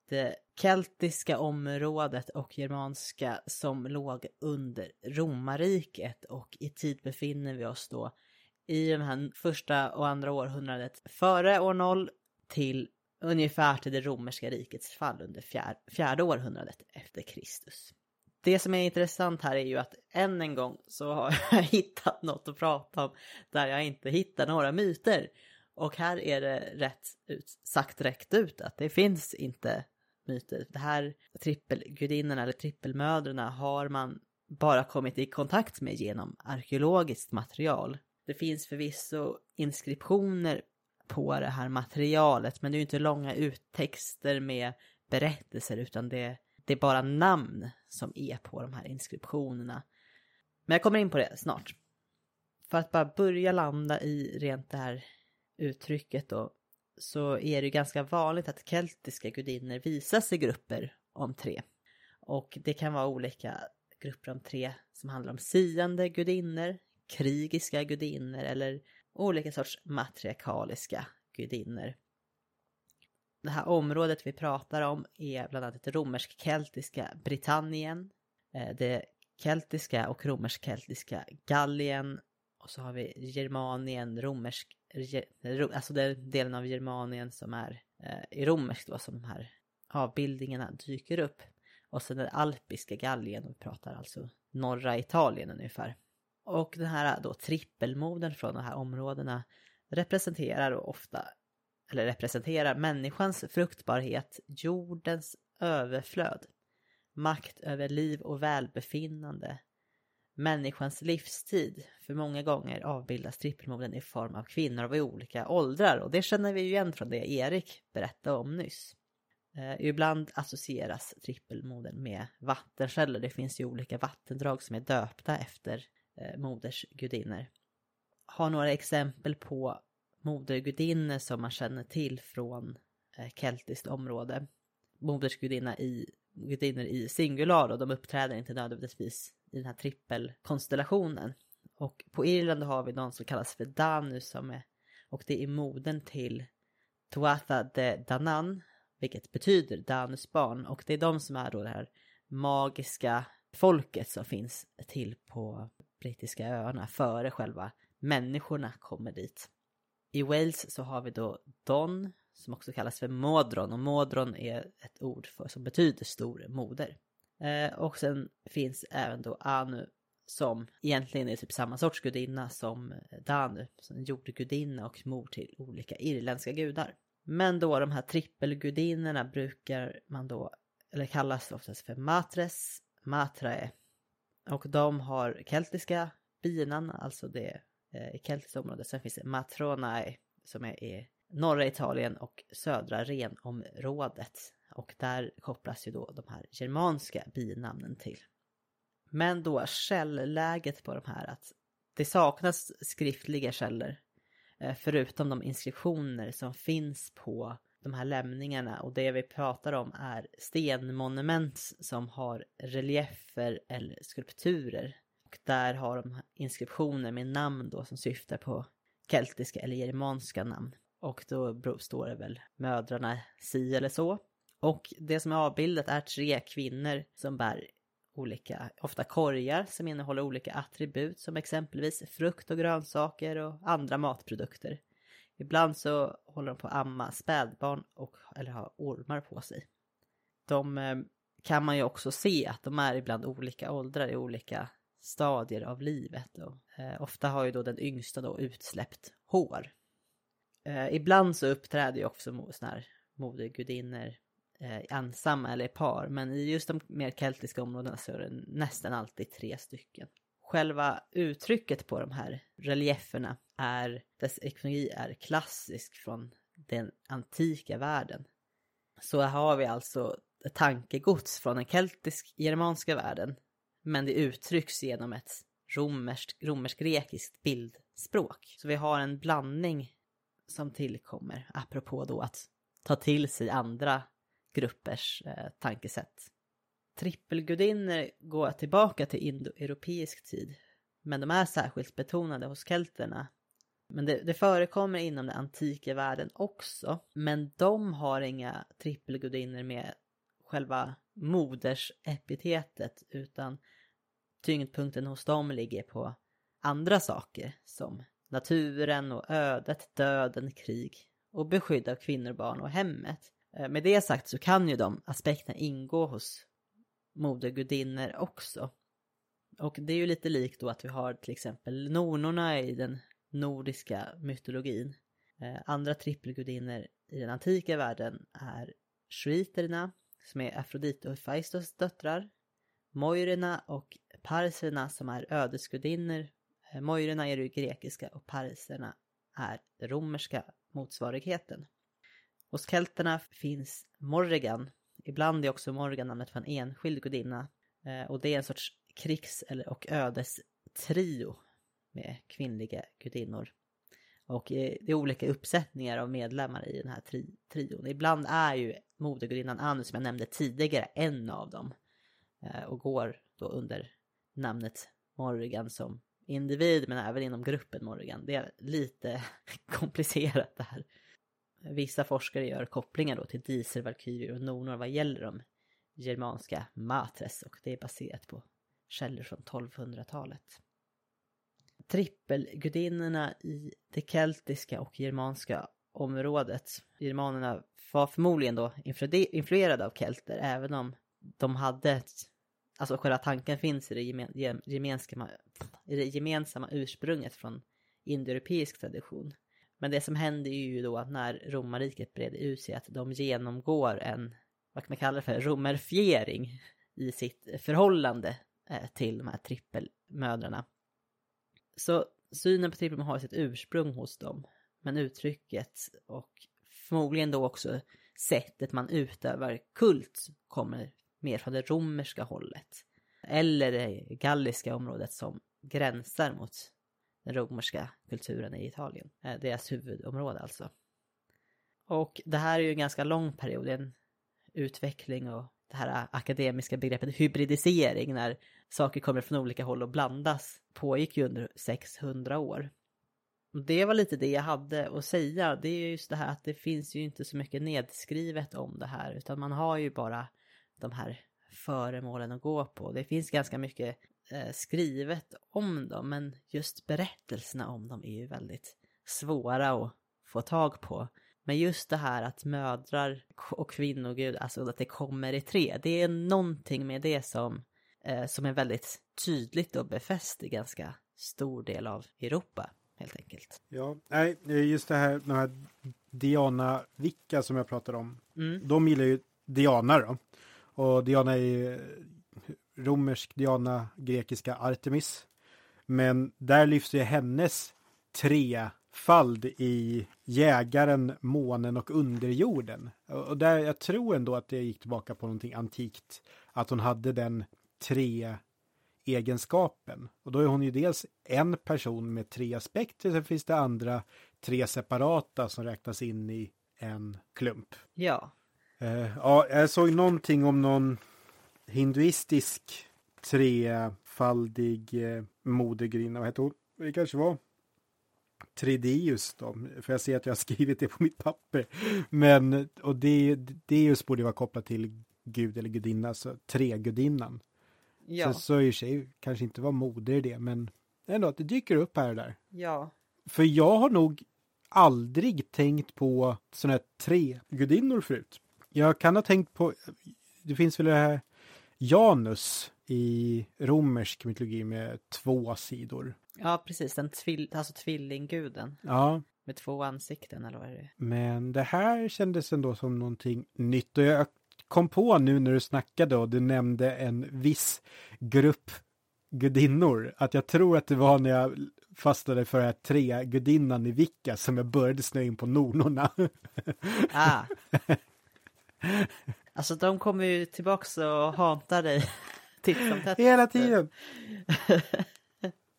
S1: det keltiska området och germanska som låg under romarriket och i tid befinner vi oss då i den här första och andra århundradet före år 0 till ungefär till det romerska rikets fall under fjär, fjärde århundradet efter Kristus. Det som är intressant här är ju att än en gång så har jag hittat något att prata om där jag inte hittar några myter. Och här är det rätt ut, sagt rätt ut att det finns inte myter. Det här trippelgudinnorna eller trippelmödrarna har man bara kommit i kontakt med genom arkeologiskt material. Det finns förvisso inskriptioner på det här materialet men det är ju inte långa uttexter med berättelser utan det, det är bara namn som är på de här inskriptionerna. Men jag kommer in på det snart. För att bara börja landa i rent det här uttrycket då så är det ju ganska vanligt att keltiska gudinnor visas i grupper om tre. Och det kan vara olika grupper om tre som handlar om siande gudinnor, krigiska gudinnor eller olika sorts matriarkaliska gudinnor. Det här området vi pratar om är bland annat det romersk-keltiska Britannien, eh, det keltiska och romersk-keltiska Gallien och så har vi Germanien, romersk, alltså den delen av Germanien som är eh, i romerskt då som de här avbildningarna dyker upp. Och sen den alpiska Gallien, och vi pratar alltså norra Italien ungefär. Och den här då trippelmoden från de här områdena representerar då ofta, eller representerar människans fruktbarhet, jordens överflöd, makt över liv och välbefinnande, människans livstid. För många gånger avbildas trippelmoden i form av kvinnor av olika åldrar och det känner vi ju igen från det Erik berättade om nyss. Eh, ibland associeras trippelmoden med vattenkällor. Det finns ju olika vattendrag som är döpta efter Eh, modersgudinnor. Har några exempel på modergudinnor som man känner till från eh, keltiskt område. Modersgudinna i gudinnor i singular och de uppträder inte nödvändigtvis i den här trippelkonstellationen. Och på Irland har vi någon som kallas för Danus som är, och det är modern till Tuatha de Danann, vilket betyder Danus barn. Och det är de som är då det här magiska folket som finns till på brittiska öarna före själva människorna kommer dit. I Wales så har vi då Don som också kallas för Modron och Modron är ett ord för, som betyder stor moder. Eh, och sen finns även då Anu som egentligen är typ samma sorts gudinna som Danu, som jordgudinna och mor till olika irländska gudar. Men då de här trippelgudinnorna brukar man då, eller kallas oftast för matres, matrae. Och de har keltiska binamn, alltså det eh, i keltiskt område. Sen finns det matronae som är i norra Italien och södra renområdet. Och där kopplas ju då de här germanska binamnen till. Men då källläget på de här att det saknas skriftliga källor eh, förutom de inskriptioner som finns på de här lämningarna och det vi pratar om är stenmonument som har reliefer eller skulpturer. Och där har de inskriptioner med namn då som syftar på keltiska eller germanska namn. Och då står det väl mödrarna si eller så. Och det som är avbildat är tre kvinnor som bär olika, ofta korgar som innehåller olika attribut som exempelvis frukt och grönsaker och andra matprodukter. Ibland så håller de på att amma spädbarn och, eller har ormar på sig. De eh, kan man ju också se att de är ibland olika åldrar i olika stadier av livet. Och, eh, ofta har ju då den yngsta då utsläppt hår. Eh, ibland så uppträder ju också sådana här modergudinnor eh, ensamma eller i par. Men i just de mer keltiska områdena så är det nästan alltid tre stycken. Själva uttrycket på de här relieferna är, dess ekonomi är klassisk från den antika världen. Så här har vi alltså tankegods från den keltisk-germanska världen. Men det uttrycks genom ett romerskt, romersk-grekiskt bildspråk. Så vi har en blandning som tillkommer, apropå då att ta till sig andra gruppers eh, tankesätt. Trippelgudinnor går tillbaka till indoeuropeisk tid, men de är särskilt betonade hos kelterna. Men det, det, förekommer inom den antika världen också, men de har inga trippelgudinnor med själva modersepitetet, utan tyngdpunkten hos dem ligger på andra saker som naturen och ödet, döden, krig och beskydd av kvinnor, barn och hemmet. Eh, med det sagt så kan ju de aspekterna ingå hos modergudinnor också. Och det är ju lite likt då att vi har till exempel nornorna i den nordiska mytologin. Eh, andra trippelgudinnor i den antika världen är shriterna, som är Afrodite och Hephaistos döttrar, moirerna och parserna som är ödesgudinnor. Eh, moirerna är det grekiska och parserna är den romerska motsvarigheten. Hos kelterna finns Morrigan. Ibland är också Morgan namnet på en enskild gudinna. Eh, och det är en sorts krigs eller och ödestrio med kvinnliga gudinnor. Och eh, det är olika uppsättningar av medlemmar i den här tri trion. Ibland är ju modergudinnan Anu som jag nämnde tidigare en av dem. Eh, och går då under namnet Morgan som individ men även inom gruppen Morgan. Det är lite komplicerat det här. Vissa forskare gör kopplingar då till dieselvalkyrier och nonor vad gäller de germanska matres och det är baserat på källor från 1200-talet. Trippelgudinnorna i det keltiska och germanska området. Germanerna var förmodligen då influerade av kelter även om de hade ett, alltså själva tanken finns i det, gemensamma, i det gemensamma ursprunget från indoeuropeisk tradition. Men det som händer är ju då att när romarriket breder ut sig att de genomgår en, vad kan man kalla det för, romerfiering i sitt förhållande eh, till de här trippelmödrarna. Så synen på trippelmödrar har sitt ursprung hos dem. Men uttrycket och förmodligen då också sättet man utövar kult kommer mer från det romerska hållet. Eller det galliska området som gränsar mot den romerska kulturen i Italien. Eh, deras huvudområde alltså. Och det här är ju en ganska lång period, en utveckling och det här akademiska begreppet hybridisering när saker kommer från olika håll och blandas pågick ju under 600 år. Och det var lite det jag hade att säga. Det är just det här att det finns ju inte så mycket nedskrivet om det här utan man har ju bara de här föremålen att gå på. Det finns ganska mycket skrivet om dem men just berättelserna om dem är ju väldigt svåra att få tag på. Men just det här att mödrar och kvinnogud, alltså att det kommer i tre, det är någonting med det som, eh, som är väldigt tydligt och befäst i ganska stor del av Europa, helt enkelt.
S2: Ja, nej, just det här, de här Diana-vicka som jag pratade om.
S1: Mm.
S2: De gillar ju Diana då. Och Diana är ju romersk Diana, grekiska Artemis. Men där lyfts ju hennes trefald i jägaren, månen och underjorden. Och där, jag tror ändå att det gick tillbaka på någonting antikt. Att hon hade den tre egenskapen. Och då är hon ju dels en person med tre aspekter, sen finns det andra tre separata som räknas in i en klump.
S1: Ja.
S2: Eh, ja, jag såg någonting om någon hinduistisk trefaldig eh, modegrinna. Vad heter hon? Det kanske var Tridius då, för jag ser att jag har skrivit det på mitt papper. Men, och det, Deus borde vara kopplat till gud eller gudinna, så tregudinnan.
S1: Ja.
S2: Så, så i och sig kanske inte var moder det, men ändå att det dyker upp här och där.
S1: Ja.
S2: För jag har nog aldrig tänkt på sådana här tre gudinnor förut. Jag kan ha tänkt på, det finns väl det här Janus i romersk mytologi med två sidor.
S1: Ja, precis. Den tvill, alltså tvillingguden.
S2: Ja,
S1: Med två ansikten, eller vad är det?
S2: men det här kändes ändå som någonting nytt och jag kom på nu när du snackade och du nämnde en viss grupp gudinnor att jag tror att det var när jag fastnade för här tre gudinnan i Vicka som jag började snöa in på nornorna.
S1: Ah. Alltså de kommer ju tillbaks och hatar dig. Titt som tätt.
S2: Hela tiden!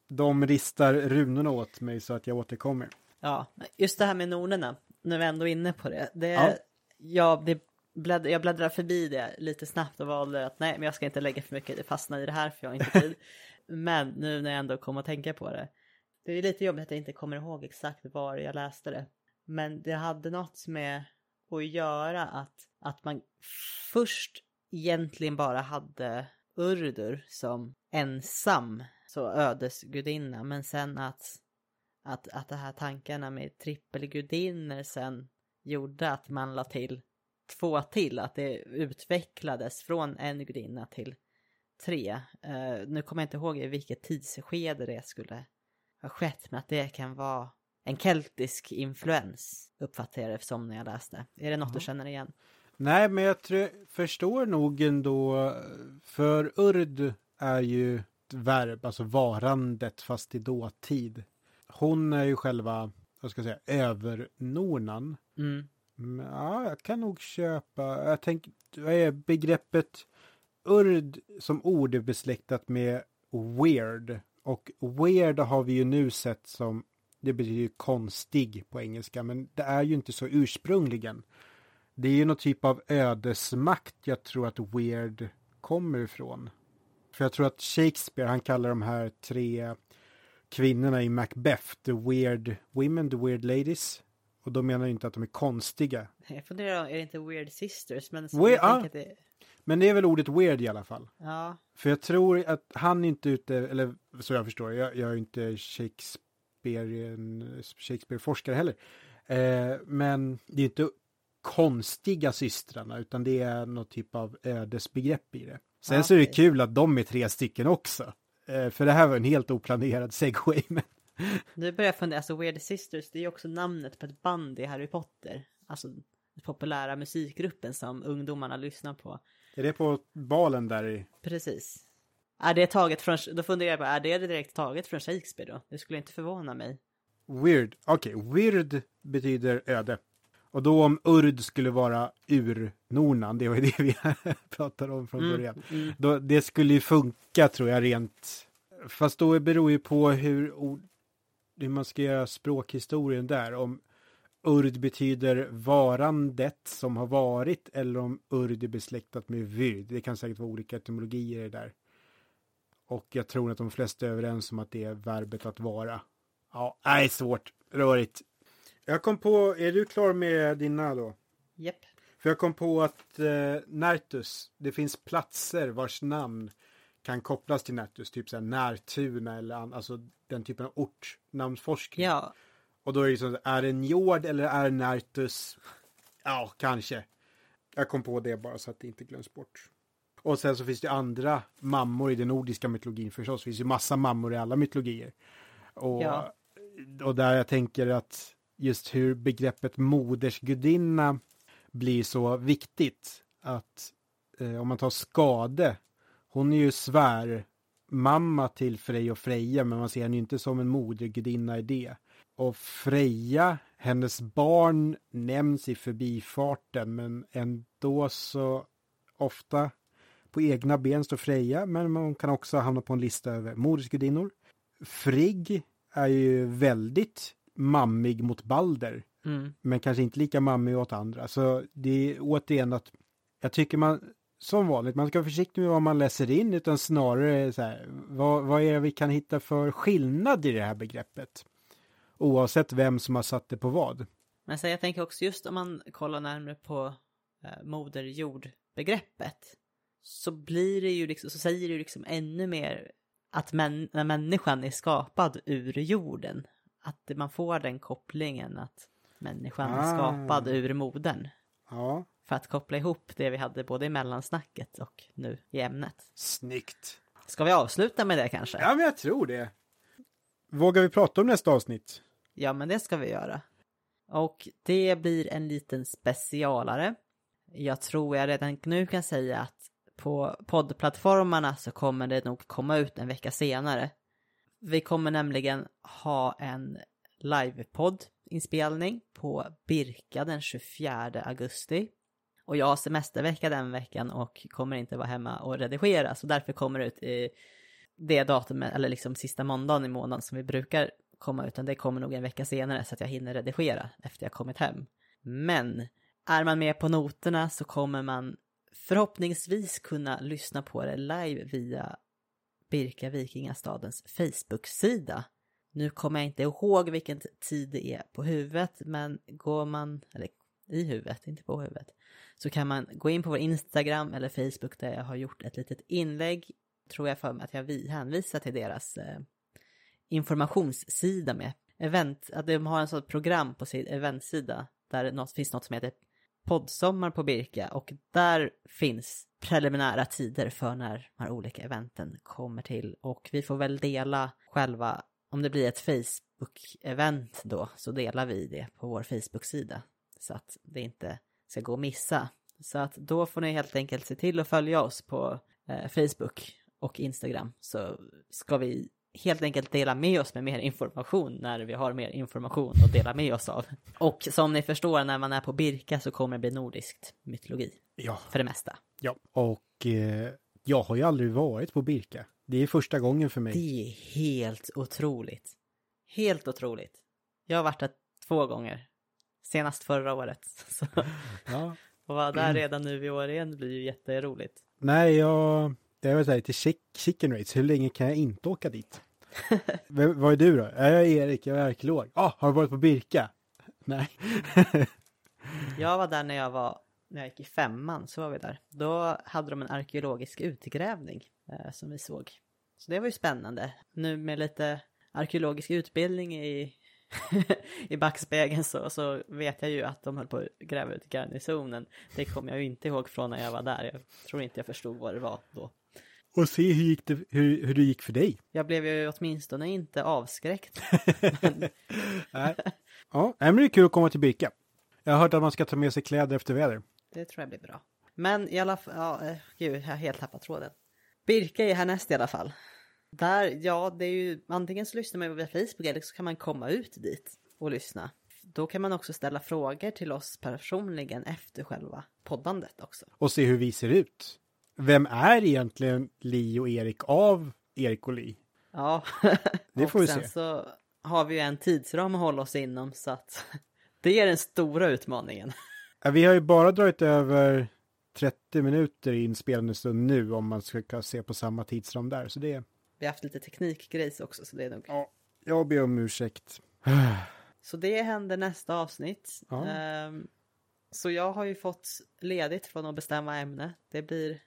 S2: De ristar runorna åt mig så att jag återkommer.
S1: Ja, just det här med nornerna. Nu är vi ändå inne på det. det
S2: Ja.
S1: ja. det blädd, jag bläddrar förbi det lite snabbt och valde att nej, men jag ska inte lägga för mycket fastna i det här för jag har inte tid. men nu när jag ändå kommer att tänka på det. Det är lite jobbigt att jag inte kommer ihåg exakt var jag läste det. Men det hade något med att göra att, att man först egentligen bara hade Urdur som ensam så ödesgudinna. Men sen att, att, att de här tankarna med trippelgudinnor sen gjorde att man la till två till. Att det utvecklades från en gudinna till tre. Uh, nu kommer jag inte ihåg i vilket tidsskede det skulle ha skett. Men att det kan vara en keltisk influens uppfattar jag det som när jag läste. Är det något du
S2: Jaha.
S1: känner igen?
S2: Nej, men jag tror, förstår nog ändå, för urd är ju ett verb, alltså varandet fast i dåtid. Hon är ju själva, vad ska jag säga, övernornan.
S1: Mm.
S2: Men, Ja, jag kan nog köpa, jag tänker, vad är begreppet urd som ord är besläktat med weird. Och weird har vi ju nu sett som, det betyder ju konstig på engelska, men det är ju inte så ursprungligen. Det är ju någon typ av ödesmakt jag tror att weird kommer ifrån. För jag tror att Shakespeare, han kallar de här tre kvinnorna i Macbeth, the weird women, the weird ladies. Och de menar ju inte att de är konstiga.
S1: Jag funderar, är det inte Weird Sisters? Men
S2: We-
S1: jag
S2: ah.
S1: det,
S2: Men det är väl ordet weird i alla fall.
S1: ja,
S2: För jag tror att han inte ute, eller så jag förstår, jag, jag är inte Shakespeare, Shakespeare-forskare heller. Eh, men det är inte konstiga systrarna, utan det är något typ av ödesbegrepp i det. Sen
S1: Ja,
S2: så är det kul att de är tre stycken också. Eh, för det här var en helt oplanerad segway. Men...
S1: nu börjar jag fundera, alltså Weird Sisters, det är ju också namnet på ett band i Harry Potter. Alltså den populära musikgruppen som ungdomarna lyssnar på.
S2: Är det på balen där i?
S1: Precis. Är det taget från, då funderar jag bara, är det direkt taget från Shakespeare då? Det skulle inte förvåna mig.
S2: Weird. Okej, weird betyder öde. Och då om urd skulle vara urnornan, det var ju det vi pratade om från början.
S1: Mm.
S2: Då, det skulle ju funka tror jag rent. Fast då beror ju på hur, ord, hur man ska göra språkhistorien där. Om urd betyder varandet som har varit eller om urd är besläktat med vyrd. Det kan säkert vara olika etymologier där. Och jag tror att de flesta är överens om att det är verbet att vara. Ja, nej, svårt. Rörigt. Jag kom på, är du klar med dina då?
S1: Japp.
S2: För jag kom på att eh, Nertus, det finns platser vars namn kan kopplas till Nertus, typ så här Närtuna eller an, alltså den typen av ortnamnsforskning.
S1: Ja,
S2: Och då är det liksom, är det Njord eller är det Nertus? Ja, kanske. Jag kom på det bara så att det inte glöms bort. Och sen så finns det andra mammor i den nordiska mytologin förstås. Det finns ju massa mammor i alla mytologier. Och,
S1: Ja.
S2: och där jag tänker att just hur begreppet modersgudinna blir så viktigt. Att eh, om man tar Skade, hon är ju svärmamma till Frej och Freja, men man ser henne inte som en modergudinna i det. Och Freja, hennes barn nämns i förbifarten, men ändå så ofta på egna ben står Freja, men man kan också hamna på en lista över modersgudinnor. Frigg är ju väldigt mammig mot Balder,
S1: Mm.
S2: men kanske inte lika mammig åt andra. Så det är återigen att jag tycker man, som vanligt, man ska vara försiktig med vad man läser in, utan snarare så här, vad, vad är det vi kan hitta för skillnad i det här begreppet? Oavsett vem som har satt det på vad.
S1: Men så jag tänker också just om man kollar närmare på eh, moderjordbegreppet så blir det ju liksom, så säger det ju liksom ännu mer att män, när människan är skapad ur jorden. Att man får den kopplingen att människan är
S2: Ah.
S1: skapad ur modern.
S2: Ja,
S1: För att koppla ihop det vi hade både i mellansnacket och nu i ämnet.
S2: snyggt.
S1: Ska vi avsluta med det kanske?
S2: Ja, men jag tror det. Vågar vi prata om nästa avsnitt?
S1: Ja, men det ska vi göra. Och det blir en liten specialare. Jag tror jag redan nu kan säga att på poddplattformarna så kommer det nog komma ut en vecka senare. Vi kommer nämligen ha en livepodd-inspelning på Birka den 24 augusti. Och jag har semestervecka den veckan och kommer inte vara hemma och redigera, så därför kommer det ut i det datumet, eller liksom sista måndagen i månaden som vi brukar komma ut, utan det kommer nog en vecka senare så att jag hinner redigera efter jag kommit hem. Men är man med på noterna så kommer man förhoppningsvis kunna lyssna på det live via Birka Vikingastadens Facebook-sida. Nu kommer jag inte ihåg vilken tid det är på huvudet, men går man, eller i huvudet, inte på huvudet, så kan man gå in på vår Instagram eller Facebook där jag har gjort ett litet inlägg, tror jag för mig att jag hänvisar till deras eh, informationssida med event, att de har en sån program på sin eventsida där det något, finns något som heter poddsommar på Birka och där finns preliminära tider för när de här olika eventen kommer till och vi får väl dela själva, om det blir ett Facebook-event då, så delar vi det på vår Facebook-sida så att det inte ska gå att missa. Så att då får ni helt enkelt se till att följa oss på eh, Facebook och Instagram så ska vi helt enkelt dela med oss med mer information när vi har mer information att dela med oss av. Och som ni förstår när man är på Birka så kommer det bli nordiskt mytologi
S2: Ja.
S1: för det mesta.
S2: Ja. Och eh, jag har ju aldrig varit på Birka. Det är första gången för mig.
S1: Det är helt otroligt. Helt otroligt. Jag har varit där två gånger. Senast förra året. Så
S2: Ja.
S1: att vara där redan nu i år igen blir ju jätteroligt.
S2: Nej, jag... Det väl så här, till chick- chicken race. Hur länge kan jag inte åka dit? Vem, vad är du då? Jag är Erik, jag är arkeolog. Ah, har du varit på Birka? Nej.
S1: Jag var där när jag var, när jag gick i femman, så var vi där. Då hade de en arkeologisk utgrävning eh, som vi såg. Så det var ju spännande. Nu med lite arkeologisk utbildning i, i backspegeln så, så vet jag ju att de höll på att gräva ut garnisonen. Det kommer jag ju inte ihåg från när jag var där. Jag tror inte jag förstod vad det var då.
S2: Och se hur, gick det, hur, hur det gick för dig.
S1: Jag blev ju åtminstone inte avskräckt.
S2: Nej. Ja, men det är kul att komma till Birka. Jag har hört att man ska ta med sig kläder efter väder.
S1: Det tror jag blir bra. Men i alla fall, ja, eh, gud, jag har helt tappat tråden. Birka är härnäst i alla fall. Där, ja, det är ju antingen så lyssnar man via Facebook eller så kan man komma ut dit och lyssna. Då kan man också ställa frågor till oss personligen efter själva poddandet också.
S2: Och se hur vi ser ut. Vem är egentligen Li och Erik av Erik och Li?
S1: Ja,
S2: Det
S1: och
S2: får vi
S1: sen
S2: se.
S1: så har vi ju en tidsram att hålla oss inom så att det är den stora utmaningen.
S2: Ja, Vi har ju bara dragit över 30 minuter i stund nu om man ska se på samma tidsram där. Så det,
S1: Vi har haft lite teknikgrejs också så det är nog
S2: ja, jag ber om ursäkt.
S1: Så det händer nästa avsnitt.
S2: Ja.
S1: Ehm, så jag har ju fått ledigt från att bestämma ämne. Det blir,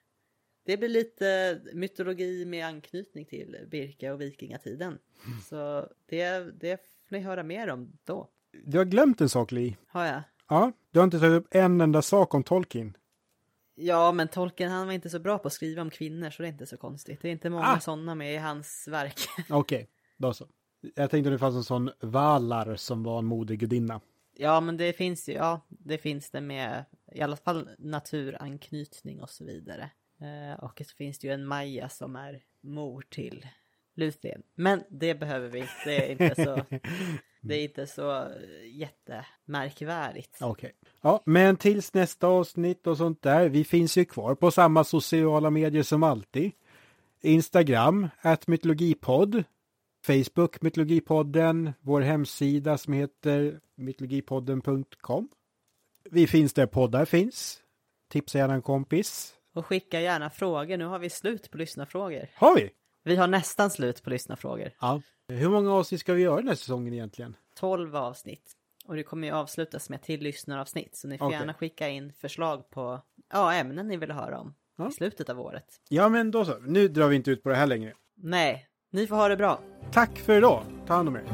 S1: det blir lite mytologi med anknytning till Birka och vikingatiden. Så det, det får ni höra mer om då.
S2: Du har glömt en sak, Li.
S1: Har jag?
S2: Ja, du har inte tagit upp en enda sak om Tolkien.
S1: Ja, men Tolkien han var inte så bra på att skriva om kvinnor så det är inte så konstigt. Det är inte många
S2: Ah.
S1: sådana med i hans verk.
S2: Okej, då så. Jag tänkte det fanns en sån Valar som var en modegudinna.
S1: ja, men det finns ju, ja, det finns det med i alla fall naturanknytning och så vidare. Eh, och så finns det ju en Maja som är mor till Luthien. Men det behöver vi inte, det är inte så, det är inte så eh, jättemärkvärdigt.
S2: Okej. Ja, men tills nästa avsnitt och sånt där. Vi finns ju kvar på samma sociala medier som alltid. Instagram, at mytologipodd. Facebook, Mytologipodden. Vår hemsida som heter mytologipodden.com. Vi finns där poddar finns. Tipsa gärna en kompis.
S1: Och skicka gärna frågor, nu har vi slut på lyssnarfrågor.
S2: Har vi?
S1: Vi har nästan slut på lyssnarfrågor.
S2: Ja. Hur många avsnitt ska vi göra den här säsongen egentligen?
S1: 12 avsnitt. Och det kommer ju avslutas med till lyssnaravsnitt. Så ni får
S2: Okej.
S1: gärna skicka in förslag på ja, ämnen ni vill höra om
S2: Ja.
S1: i slutet av året.
S2: Ja, men då så. Nu drar vi inte ut på det här längre.
S1: Nej, ni får ha det bra.
S2: Tack för idag. Ta hand om er.